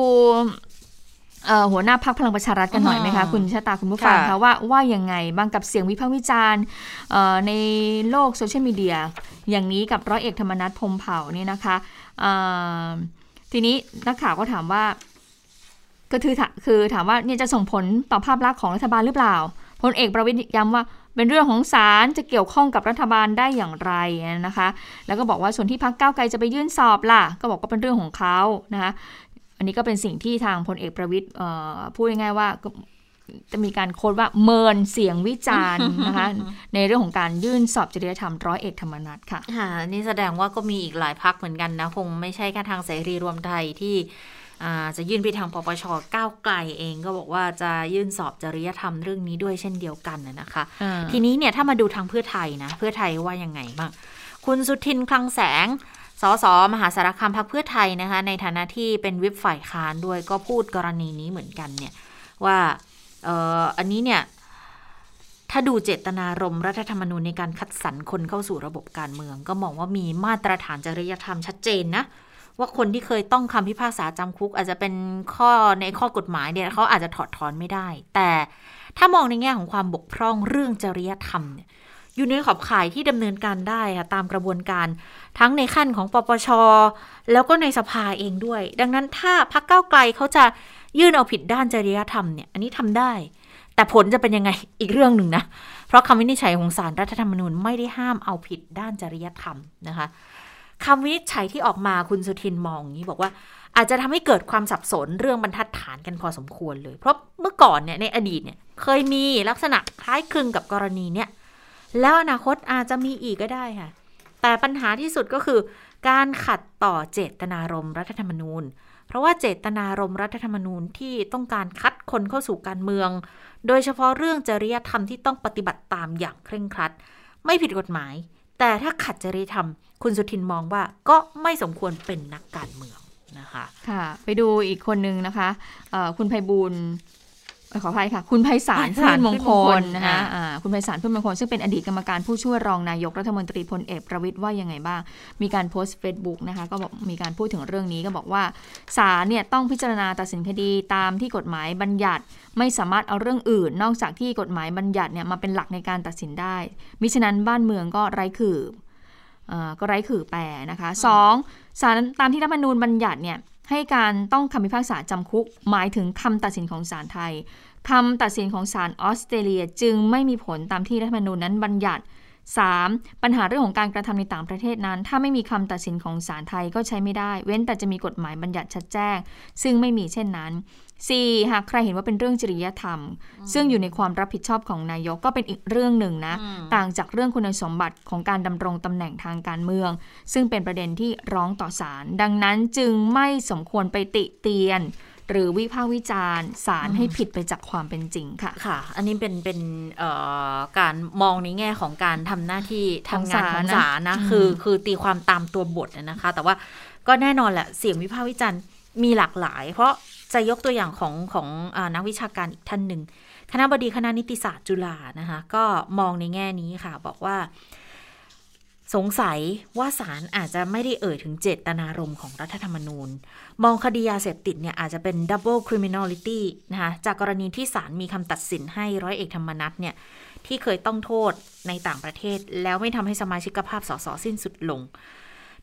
เอ่อหัวหน้าพักพลังประชารัฐกันหน่อยไหมคะอืมคุณชะตาคุณผู้ฟังค่ะคะว่าว่ายังไงบ้างกับเสียงวิพากษ์วิจารณ์เอ่อในโลกโซเชียลมีเดียอย่างนี้กับร้อยเอกธรรมนัฐพรหมเผ่านี่นะคะเอ่อทีนี้นักข่าวก็ถามว่า ก็คือถาคือถามว่าเนี่ยจะส่งผลต่อภาพลักษณ์ของรัฐบาลหรือเปล่าพลเอกประวิตยย้ำว่าเป็นเรื่องของศาลจะเกี่ยวข้องกับรัฐบาลได้อย่างไรนะคะ แล้วก็บอกว่าส่วนที่พักก้าวไกลจะไปยื่นสอบล่ะ ก็บอกว่าเป็นเรื่องของเขานะคะ อันนี้ก็เป็นสิ่งที่ทางพลเอกประวิตยเอ่อพูดง่ายๆว่าก็จะมีการโค้ดว่าเมินเสียงวิจารณ์นะคะ ในเรื่องของการยื่นสอบจริยธรรมร้อยเอกธรรมนัฐค่ะ ค่ะ นี่แสดงว่าก็มีอีกหลายพักเหมือนกันนะ คงไม่ใช่แค่ทางเสรีรวมไทยที่อ่า จะยื่นไปทางปปชก้าวไกลเองก็บอกว่าจะยื่นสอบจริยธรรมเรื่องนี้ด้วยเช่นเดียวกันนะนะคะ ทีนี้เนี่ยถ้ามาดูทางเพื่อไทยนะ เพื่อไทยว่ายังไงบ้าง คุณสุทินคลังแสงสสมหาสารคามพักเพื่อไทยนะคะ ในฐานะที่เป็นวิปฝ่ายค้านด้วยก็พูดกรณีนี้เหมือนกันเนี่ยว่าเอ่ออันนี้เนี่ยถ้าดูเจตนารมณ์รัฐธรรมนูญในการคัดสรรคนเข้าสู่ระบบการเมือง ก็มองว่ามีมาตรฐานจริยธรรมชัดเจนนะ ว่าคนที่เคยต้องคำพิพากษาจำคุก อาจจะเป็นข้อในข้อกฎหมายเนี่ยเขาอาจจะถอดถอนไม่ได้ แต่ถ้ามองในแง่ของความบกพร่องเรื่องจริยธรรมเนี่ยอยู่ในขอบข่ายที่ดำเนินการได้ค่ะตามกระบวนการ ทั้งในขั้นของปปช แล้วก็ในสภาเองด้วย ดังนั้นถ้าพักเก้าไกลเขาจะยื่นเอาผิดด้านจริยธรรมเนี่ยอันนี้ทำได้ แต่ผลจะเป็นยังไงอีกเรื่องหนึ่งนะ เพราะคำวินิจฉัยของศาลรัฐธรรมนูญไม่ได้ห้ามเอาผิดด้านจริยธรรมนะคะ คำวินิจฉัยที่ออกมาคุณสุทินมองอย่างนี้บอกว่าอาจจะทำให้เกิดความสับสนเรื่องบรรทัดฐานกันพอสมควรเลย เพราะเมื่อก่อนเนี่ยในอดีตเนี่ยเคยมีลักษณะคล้ายคลึงกับกรณีเนี่ยแล้วอนาคตอาจจะมีอีกก็ได้ค่ะ แต่ปัญหาที่สุดก็คือ การขัดต่อเจตนารมณ์รัฐธรรมนูญ เพราะว่าเจตนารมณ์รัฐธรรมนูญที่ต้องการคัดคนเข้าสู่การเมือง โดยเฉพาะเรื่องจริยธรรมที่ต้องปฏิบัติตามอย่างเคร่งครัด ไม่ผิดกฎหมาย แต่ถ้าขัดจริยธรรม คุณสุทินมองว่าก็ไม่สมควรเป็นนักการเมืองนะคะ ค่ะ ไปดูอีกคนนึงนะคะคุณไพบูลย์เอ่อ ขออภัยค่ะ คุณไพศาลไพศาลพืชมงคพืชมงคลลนะคะอ่าอ่าคุณไพศาลพืชมงคล ซึ่งเป็นอดีตกรรมการผู้ช่วยรองนายกรัฐมนตรีพลเอกประวิตยว่ายังไงบ้าง มีการโพสต์ Facebook นะคะ ก็บอกมีการพูดถึงเรื่องนี้ก็บอกว่าศาลเนี่ยต้องพิจารณาตัดสินคดีตามที่กฎหมายบัญญัติ ไม่สามารถเอาเรื่องอื่น นอกจากที่กฎหมายบัญญัติเนี่ยมาเป็นหลักในการตัดสินได้ มิฉะนั้นบ้านเมืองก็ไร้ขื่อเอ่อก็ไร้ขื่อแปรนะคะสองศาลตามที่รัฐธรรมนูญบัญญัติเนี่ย ให้การต้องคำพิพากษาจำคุก หมายถึงคำตัดสินของศาลไทยคำตัดสินของศาลออสเตรเลียจึงไม่มีผลตามที่รัฐธรรมนูญนั้นบัญญัติ 3. ปัญหาเรื่องของการกระทำในต่างประเทศนั้น ถ้าไม่มีคำตัดสินของศาลไทยก็ใช้ไม่ได้ เว้นแต่จะมีกฎหมายบัญญัติชัดแจ้ง ซึ่งไม่มีเช่นนั้น 4. หากใครเห็นว่าเป็นเรื่องจริยธรรม ซึ่งอยู่ในความรับผิดชอบของนายกก็เป็นอีกเรื่องหนึ่งนะอืมต่างจากเรื่องคุณสมบัติของการดำรงตำแหน่งทางการเมือง ซึ่งเป็นประเด็นที่ร้องต่อศาลดังนั้นจึงไม่สมควรไปติเตียน หรือวิพากษ์วิจารณ์ศาลให้ผิดไปจากความเป็นจริงค่ะค่ะ อันนี้เป็นเป็นเอ่อการมองในแง่ของการทำหน้าที่ทำงานของศาลนะอืมคือคือตีความตามตัวบทน่ะนะคะ แต่ว่าก็แน่นอนแหละเสียงวิพากษ์วิจารณ์มีหลากหลาย เพราะ จะยกตัวอย่างของของอนักวิชาการอีกท่านหนึ่ง คณะบดีคณะนิติศาสตร์จุฬานะคะ ก็มองในแง่นี้ค่ะ บอกว่า สงสัยว่าศาลอาจจะไม่ได้เอ่ยถึงเจตนารมณ์ของรัฐธรรมนูญ มองคดียาเสพติดเนี่ยอาจจะเป็น double criminality นะคะ จากกรณีที่ศาลมีคำตัดสินให้ร้อยเอกธรรมนัฐเนี่ยที่เคยต้องโทษในต่างประเทศ แล้วไม่ทำให้สมาชิกภาพสสสิ้นสุดลง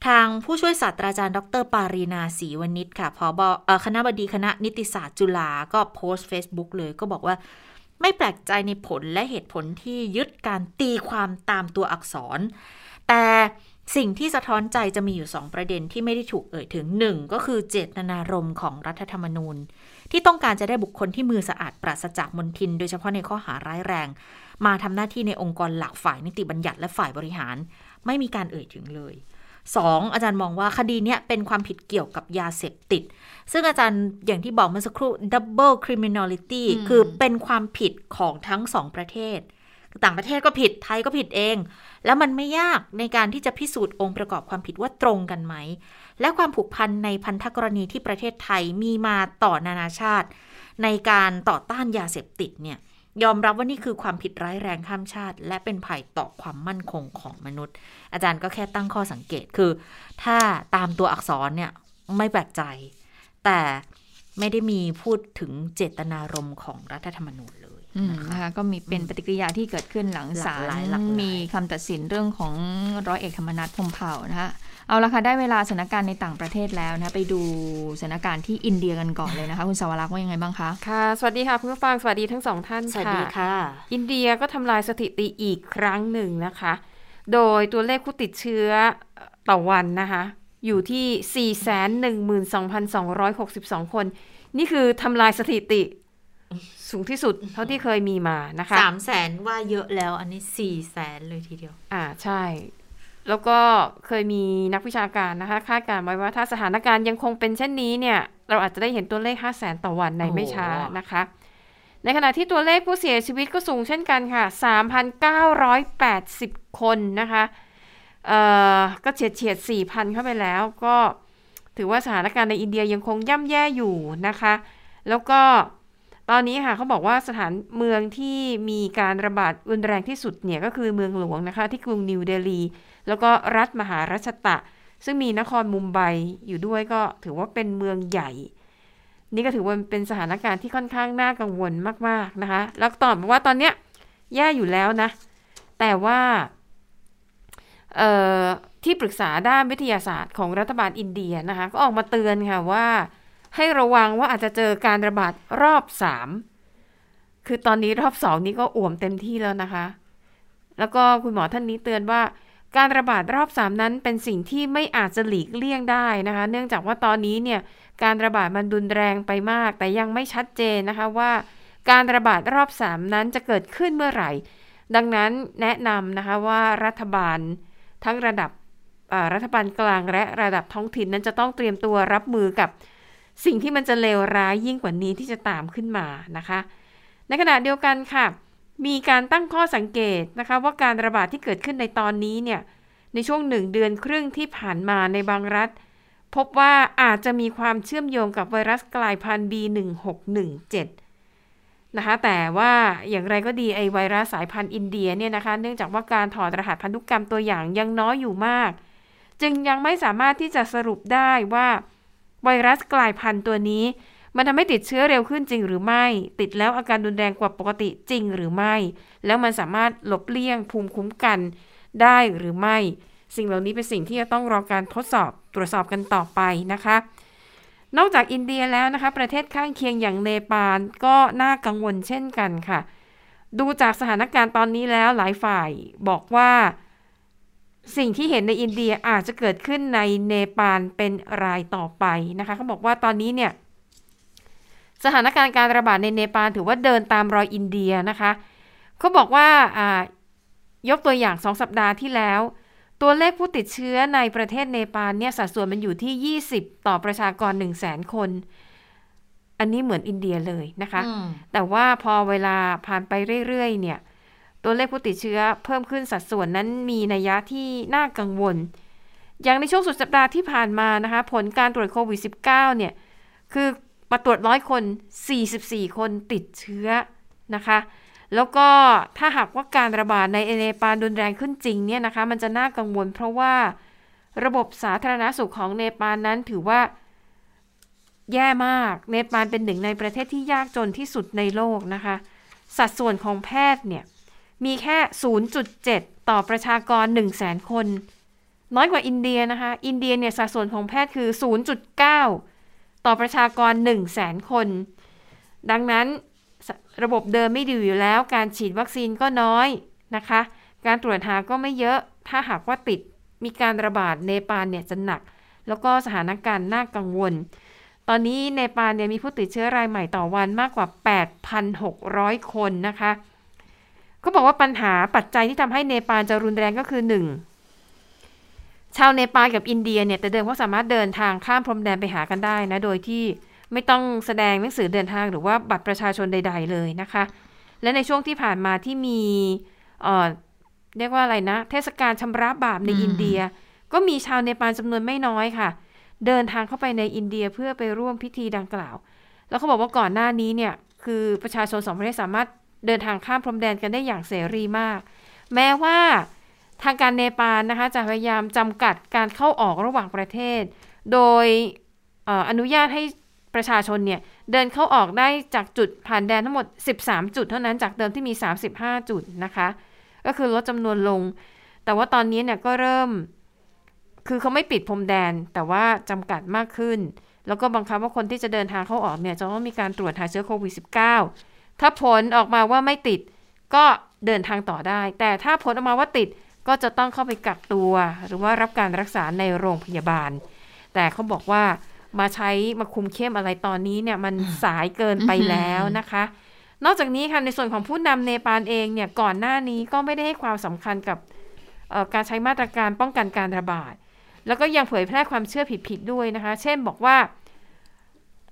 ทางผู้ช่วยศาสตราจารย์ ดร ปารีนาศรีวณิชค่ะพอบอคณะบดีคณะนิติศาสตร์จุฬาก็โพสต์ Facebook เลยก็บอกว่าไม่แปลกใจในผลและเหตุผลที่ยึดการตีความตามตัวอักษร แต่สิ่งที่สะท้อนใจจะมีอยู่ 2 ประเด็นที่ไม่ได้ถูกเอ่ยถึง 1 ก็คือเจตนารมณ์ของรัฐธรรมนูญ ที่ต้องการจะได้บุคคลที่มือสะอาดปราศจากมลทิน โดยเฉพาะในข้อหาร้ายแรง มาทำหน้าที่ในองค์กรหลักฝ่ายนิติบัญญัติและฝ่ายบริหาร ไม่มีการเอ่ยถึงเลย 2. อาจารย์มองว่าคดีเนี้ยเป็นความผิดเกี่ยวกับยาเสพติด ซึ่งอาจารย์อย่างที่บอกเมื่อสักครู่ double criminality อืมคือเป็นความผิดของทั้งสองประเทศ ต่างประเทศก็ผิดไทยก็ผิดเอง แล้วมันไม่ยากในการที่จะพิสูจน์องค์ประกอบความผิดว่าตรงกันไหม และความผูกพันในพันธกรณีที่ประเทศไทยมีมาต่อนานาชาติ ในการต่อต้านยาเสพติดเนี่ย ยอมรับว่านี่คือความผิดร้ายแรงข้ามชาติ และเป็นภัยต่อความมั่นคงของมนุษย์ อาจารย์ก็แค่ตั้งข้อสังเกตคือ ถ้าตามตัวอักษรเนี่ยไม่แปลกใจ แต่ไม่ได้มีพูดถึงเจตนารมณ์ของรัฐธรรมนูญเลยอืมนะคะนะคะก็มีเป็นปฏิกิริยาที่เกิดขึ้นหลังหลากศาลหลายหลากหลายมีคำตัดสินเรื่องของร้อยเอกธรรมนัฐพรหมเผ่านะคะ เอาละค่ะได้เวลาสถานการณ์ในต่างประเทศแล้วนะคะไปดูสถานการณ์ที่อินเดียกันก่อนเลยนะคะ คุณสาวรักษ์ว่ายังไงบ้างคะค่ะ สวัสดีค่ะคุณผู้ฟังสวัสดีทั้งสองท่านสวัสดีค่ะ อินเดียก็ทำลายสถิติอีกครั้งหนึ่งนะคะ โดยตัวเลขผู้ติดเชื้อต่อวันนะคะ อยู่ที่ 412,262 คน นี่คือทำลายสถิติสูงที่สุดเท่าที่เคยมีมานะคะสามแสนว่าเยอะแล้วอันนี้สี่แสนเลยทีเดียว อ่าใช่ แล้วก็เคยมีนักวิชาการนะคะคาดการณ์ไว้ว่าถ้าสถานการณ์ยังคงเป็นเช่นนี้เนี่ย เราอาจจะได้เห็นตัวเลข 5 0 0แสนต่อวันในไม่ช้าโอ้โหนะคะ ในขณะที่ตัวเลขผู้เสียชีวิตก็สูงเช่นกันค่ะ 3,980 คนนะคะเอ่อก็เฉียดเฉียด 4,000 เข้าไปแล้วก็ถือว่าสถานการณ์ในอินเดียยังคงย่ำแย่อยู่นะคะ แล้วก็ ตอนนี้ค่ะเขาบอกว่าสถานเมืองที่มีการระบาดรุนแรงที่สุดเนี่ยก็คือเมืองหลวงนะคะ ที่กรุงนิวเดลี แล้วก็รัฐมหารัชตะ ซึ่งมีนครมุมไบอยู่ด้วยก็ถือว่าเป็นเมืองใหญ่ นี่ก็ถือว่าเป็นสถานการณ์ที่ค่อนข้างน่ากังวลมากๆนะคะ แล้วตอบบอกว่าตอนเนี้ยแย่อยู่แล้วนะ แต่ว่าที่ปรึกษาด้านวิทยาศาสตร์ของรัฐบาลอินเดียนะคะ ก็ออกมาเตือนค่ะว่า ให้ระวังว่าอาจจะเจอการระบาดรอบสามคือตอนนี้รอบสองนี้ก็อ่วมเต็มที่แล้วนะคะ แล้วก็คุณหมอท่านนี้เตือนว่า การระบาดรอบสามนั้นเป็นสิ่งที่ไม่อาจจะหลีกเลี่ยงได้นะคะ เนื่องจากว่าตอนนี้เนี่ยการระบาดมันรุนแรงไปมาก แต่ยังไม่ชัดเจนนะคะว่า การระบาดรอบ3นั้นจะเกิดขึ้นเมื่อไหร่ ดังนั้นแนะนำนะคะว่ารัฐบาลทั้งระดับรัฐบาลกลางและระดับท้องถิ่นนั้นจะต้องเตรียมตัวรับมือกับ สิ่งที่มันจะเลวร้ายยิ่งกว่านี้ที่จะตามขึ้นมานะคะ ในขณะเดียวกันค่ะ มีการตั้งข้อสังเกตนะคะ ว่าการระบาดที่เกิดขึ้นในตอนนี้เนี่ยในช่วงหนึ่งเดือนครึ่งที่ผ่านมาในบางรัฐ พบว่าอาจจะมีความเชื่อมโยงกับไวรัสกลายพันธุ์ B1617 นะคะแต่ว่าอย่างไรก็ดีไอไวรัสสายพันธุ์อินเดียเนี่ยนะคะ เนื่องจากว่าการถอดรหัสพันธุกรรมตัวอย่างยังน้อยอยู่มาก จึงยังไม่สามารถที่จะสรุปได้ว่า ไวรัสกลายพันธุ์ตัวนี้ มันทำให้ติดเชื้อเร็วขึ้นจริงหรือไม่ ติดแล้วอาการรุนแรงกว่าปกติจริงหรือไม่ แล้วมันสามารถหลบเลี่ยงภูมิคุ้มกันได้หรือไม่ สิ่งเหล่านี้เป็นสิ่งที่จะต้องรอการทดสอบตรวจสอบกันต่อไปนะคะ นอกจากอินเดียแล้วนะคะ ประเทศข้างเคียงอย่างเนปาลก็น่ากังวลเช่นกันค่ะ ดูจากสถานการณ์ตอนนี้แล้วหลายฝ่ายบอกว่า สิ่งที่เห็นในอินเดียอาจจะเกิดขึ้นในเนปาลเป็นรายต่อไปนะคะเขาบอกว่าตอนนี้เนี่ยสถานการณ์การระบาดในเนปาลถือว่าเดินตามรอยอินเดียนะคะเขาบอกว่าอ่ายกตัวอย่างสองสัปดาห์ที่แล้ว ตัวเลขผู้ติดเชื้อในประเทศเนปาลเนี่ยสัดส่วนมันอยู่ที่ 20 ต่อประชากร 1 0 0 0 0แสนคน อันนี้เหมือนอินเดียเลยนะคะอืมแต่ว่าพอเวลาผ่านไปเรื่อยๆเนี่ย ตัวเลขผู้ติดเชื้อเพิ่มขึ้นสัดส่วนนั้นมีนัยยะที่น่ากังวล อย่างในช่วงสุดสัปดาห์ที่ผ่านมานะคะ ผลการตรวจโควิด -19 เนี่ย คือมาตรวจร้อยคน 44 คนติดเชื้อนะคะ แล้วก็ถ้าหากว่าการระบาดในเนปาลรุนแรงขึ้นจริงเนี่ยนะคะ มันจะน่ากังวล เพราะว่าระบบสาธารณสุขของเนปาลนั้นถือว่าแย่มาก เนปาลเป็นหนึ่งในประเทศที่ยากจนที่สุดในโลกนะคะ สัดส่วนของแพทย์เนี่ย มีแค่ 0.7 ต่อประชากร 1 0 0 0 0แสนคน น้อยกว่าอินเดียนะคะ อินเดียเนี่ยสัดส่วนของแพทย์คือ 0.9 ต่อประชากร 1 0 0 0 0แสนคน ดังนั้นระบบเดิมไม่ดีอยู่แล้ว การฉีดวัคซีนก็น้อยนะคะ การตรวจหาก็ไม่เยอะ ถ้าหากว่าติดมีการระบาดเนปาลเนี่ยจะหนัก แล้วก็สถานการณ์น่ากังวล ตอนนี้เนปาลเนี่ยมีผู้ติดเชื้อรายใหม่ต่อวันมากกว่า 8,600 คนนะคะ เขาบอกว่าปัญหาปัจจัยที่ทำให้เนปาลจะรุนแรงก็คือหนึ่งชาวเนปาลกับอินเดียเนี่ยแต่เดิมเขาสามารถเดินทางข้ามพรมแดนไปหากันได้นะโดยที่ไม่ต้องแสดงหนังสือเดินทางหรือว่าบัตรประชาชนใด ๆ เลยนะคะ และในช่วงที่ผ่านมาที่มีเอ่อเรียกว่าอะไรนะ เทศกาลชำระบาปในอืมอินเดีย ก็มีชาวเนปาลจำนวนไม่น้อยค่ะ เดินทางเข้าไปในอินเดียเพื่อไปร่วมพิธีดังกล่าว แล้วเขาบอกว่าก่อนหน้านี้เนี่ย คือประชาชนสองประเทศสามารถ เดินทางข้ามพรมแดนกันได้อย่างเสรีมาก แม้ว่าทางการเนปาลนะคะจะพยายามจำกัดการเข้าออกระหว่างประเทศ โดยออนุญาตให้ประชาชนเนี่ยเดินเข้าออกได้จากจุดผ่านแดนทั้งหมด 13 จุดเท่านั้นจากเดิมที่มี 35 จุดนะคะ ก็คือลดจำนวนลง แต่ว่าตอนนี้เนี่ยก็เริ่ม คือเขาไม่ปิดพรมแดน แต่ว่าจำกัดมากขึ้น แล้วก็บังคับว่าคนที่จะเดินทางเข้าออกเนี่ยจะต้องมีการตรวจหาเชื้อโควิด -19 ถ้าผลออกมาว่าไม่ติด ก็เดินทางต่อได้ แต่ถ้าผลออกมาว่าติดก็จะต้องเข้าไปกักตัว หรือว่ารับการรักษาในโรงพยาบาล แต่เขาบอกว่ามาใช้มาคุมเข้มอะไรตอนนี้เนี่ยมันสายเกินไปแล้วนะคะ นอกจากนี้ค่ะในส่วนของผู้นำเนปาลเองเนี่ยก่อนหน้านี้ก็ไม่ได้ให้ความสำคัญกับเอ่อการใช้มาตรการป้องกันการระบาด แล้วก็ยังเผยแพร่ความเชื่อผิดๆด้วยนะคะ เช่นบอกว่า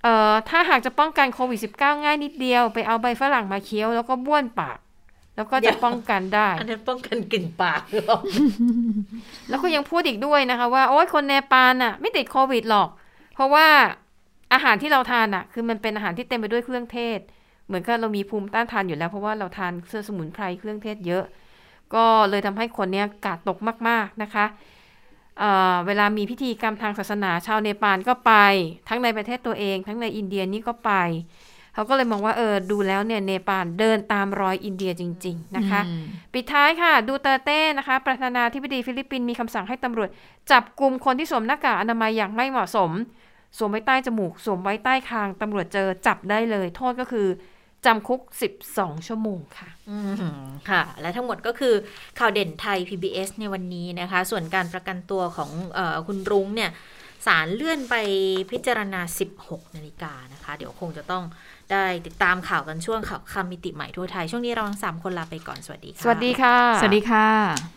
เอ่อถ้าหากจะป้องกันโควิด -19 ง่ายนิดเดียว ไปเอาใบฝรั่งมาเคี้ยวแล้วก็บ้วนปาก แล้วก็เดี๋จะยวป้องกันได้ อันนั้นป้องกันกลิ่นปากหรือเปล่าแล้วก็ยังพูดอีกด้วยนะคะว่า โอ้ยคนเนปาลน่ะ ไม่ติดโควิดหรอก เพราะว่าอาหารที่เราทานอะ คือมันเป็นอาหารที่เต็มไปด้วยเครื่องเทศ เหมือนกับเรามีภูมิต้านทานอยู่แล้ว เพราะว่าเราทานเครื่องสมุนไพรเครื่องเทศเยอะ ก็เลยทำให้คนเนี้ยกาดตกมาก ๆนะคะ เอ่อเวลามีพิธีกรรมทางศาสนาชาวเนปาลก็ไป ทั้งในประเทศตัวเอง ทั้งในอินเดียนี่ก็ไป เขาก็เลยมองว่าเออดูแล้วเนี่ยเนปาลเดินตามรอยอินเดียจริง ๆ นะคะอืมปิดท้ายค่ะดูเตอร์เต้นะคะ ประธานาธิบดีฟิลิปปินส์มีคำสั่งให้ตำรวจ จับกลุ่มคนที่สวมหน้ากากอนามัยอย่างไม่เหมาะสม สวมไว้ใต้จมูก สวมไว้ใต้คางตำรวจเจอจับได้เลย โทษก็คือ จำคุก 12 ชั่วโมงค่ะ อืมค่ะ และทั้งหมดก็คือข่าวเด่นไทย PBS ในวันนี้นะคะ ส่วนการประกันตัวของเออคุณรุ้งเนี่ยศาลเลื่อนไปพิจารณา 16 นาฬิกานะคะ เดี๋ยวคงจะต้องได้ติดตามข่าวกันช่วงข่าวคำมิติใหม่ทั่วไทย ช่วงนี้เราทั้งสามคนลาไปก่อน สวัสดีค่ะ สวัสดีค่ะ สวัสดีค่ะ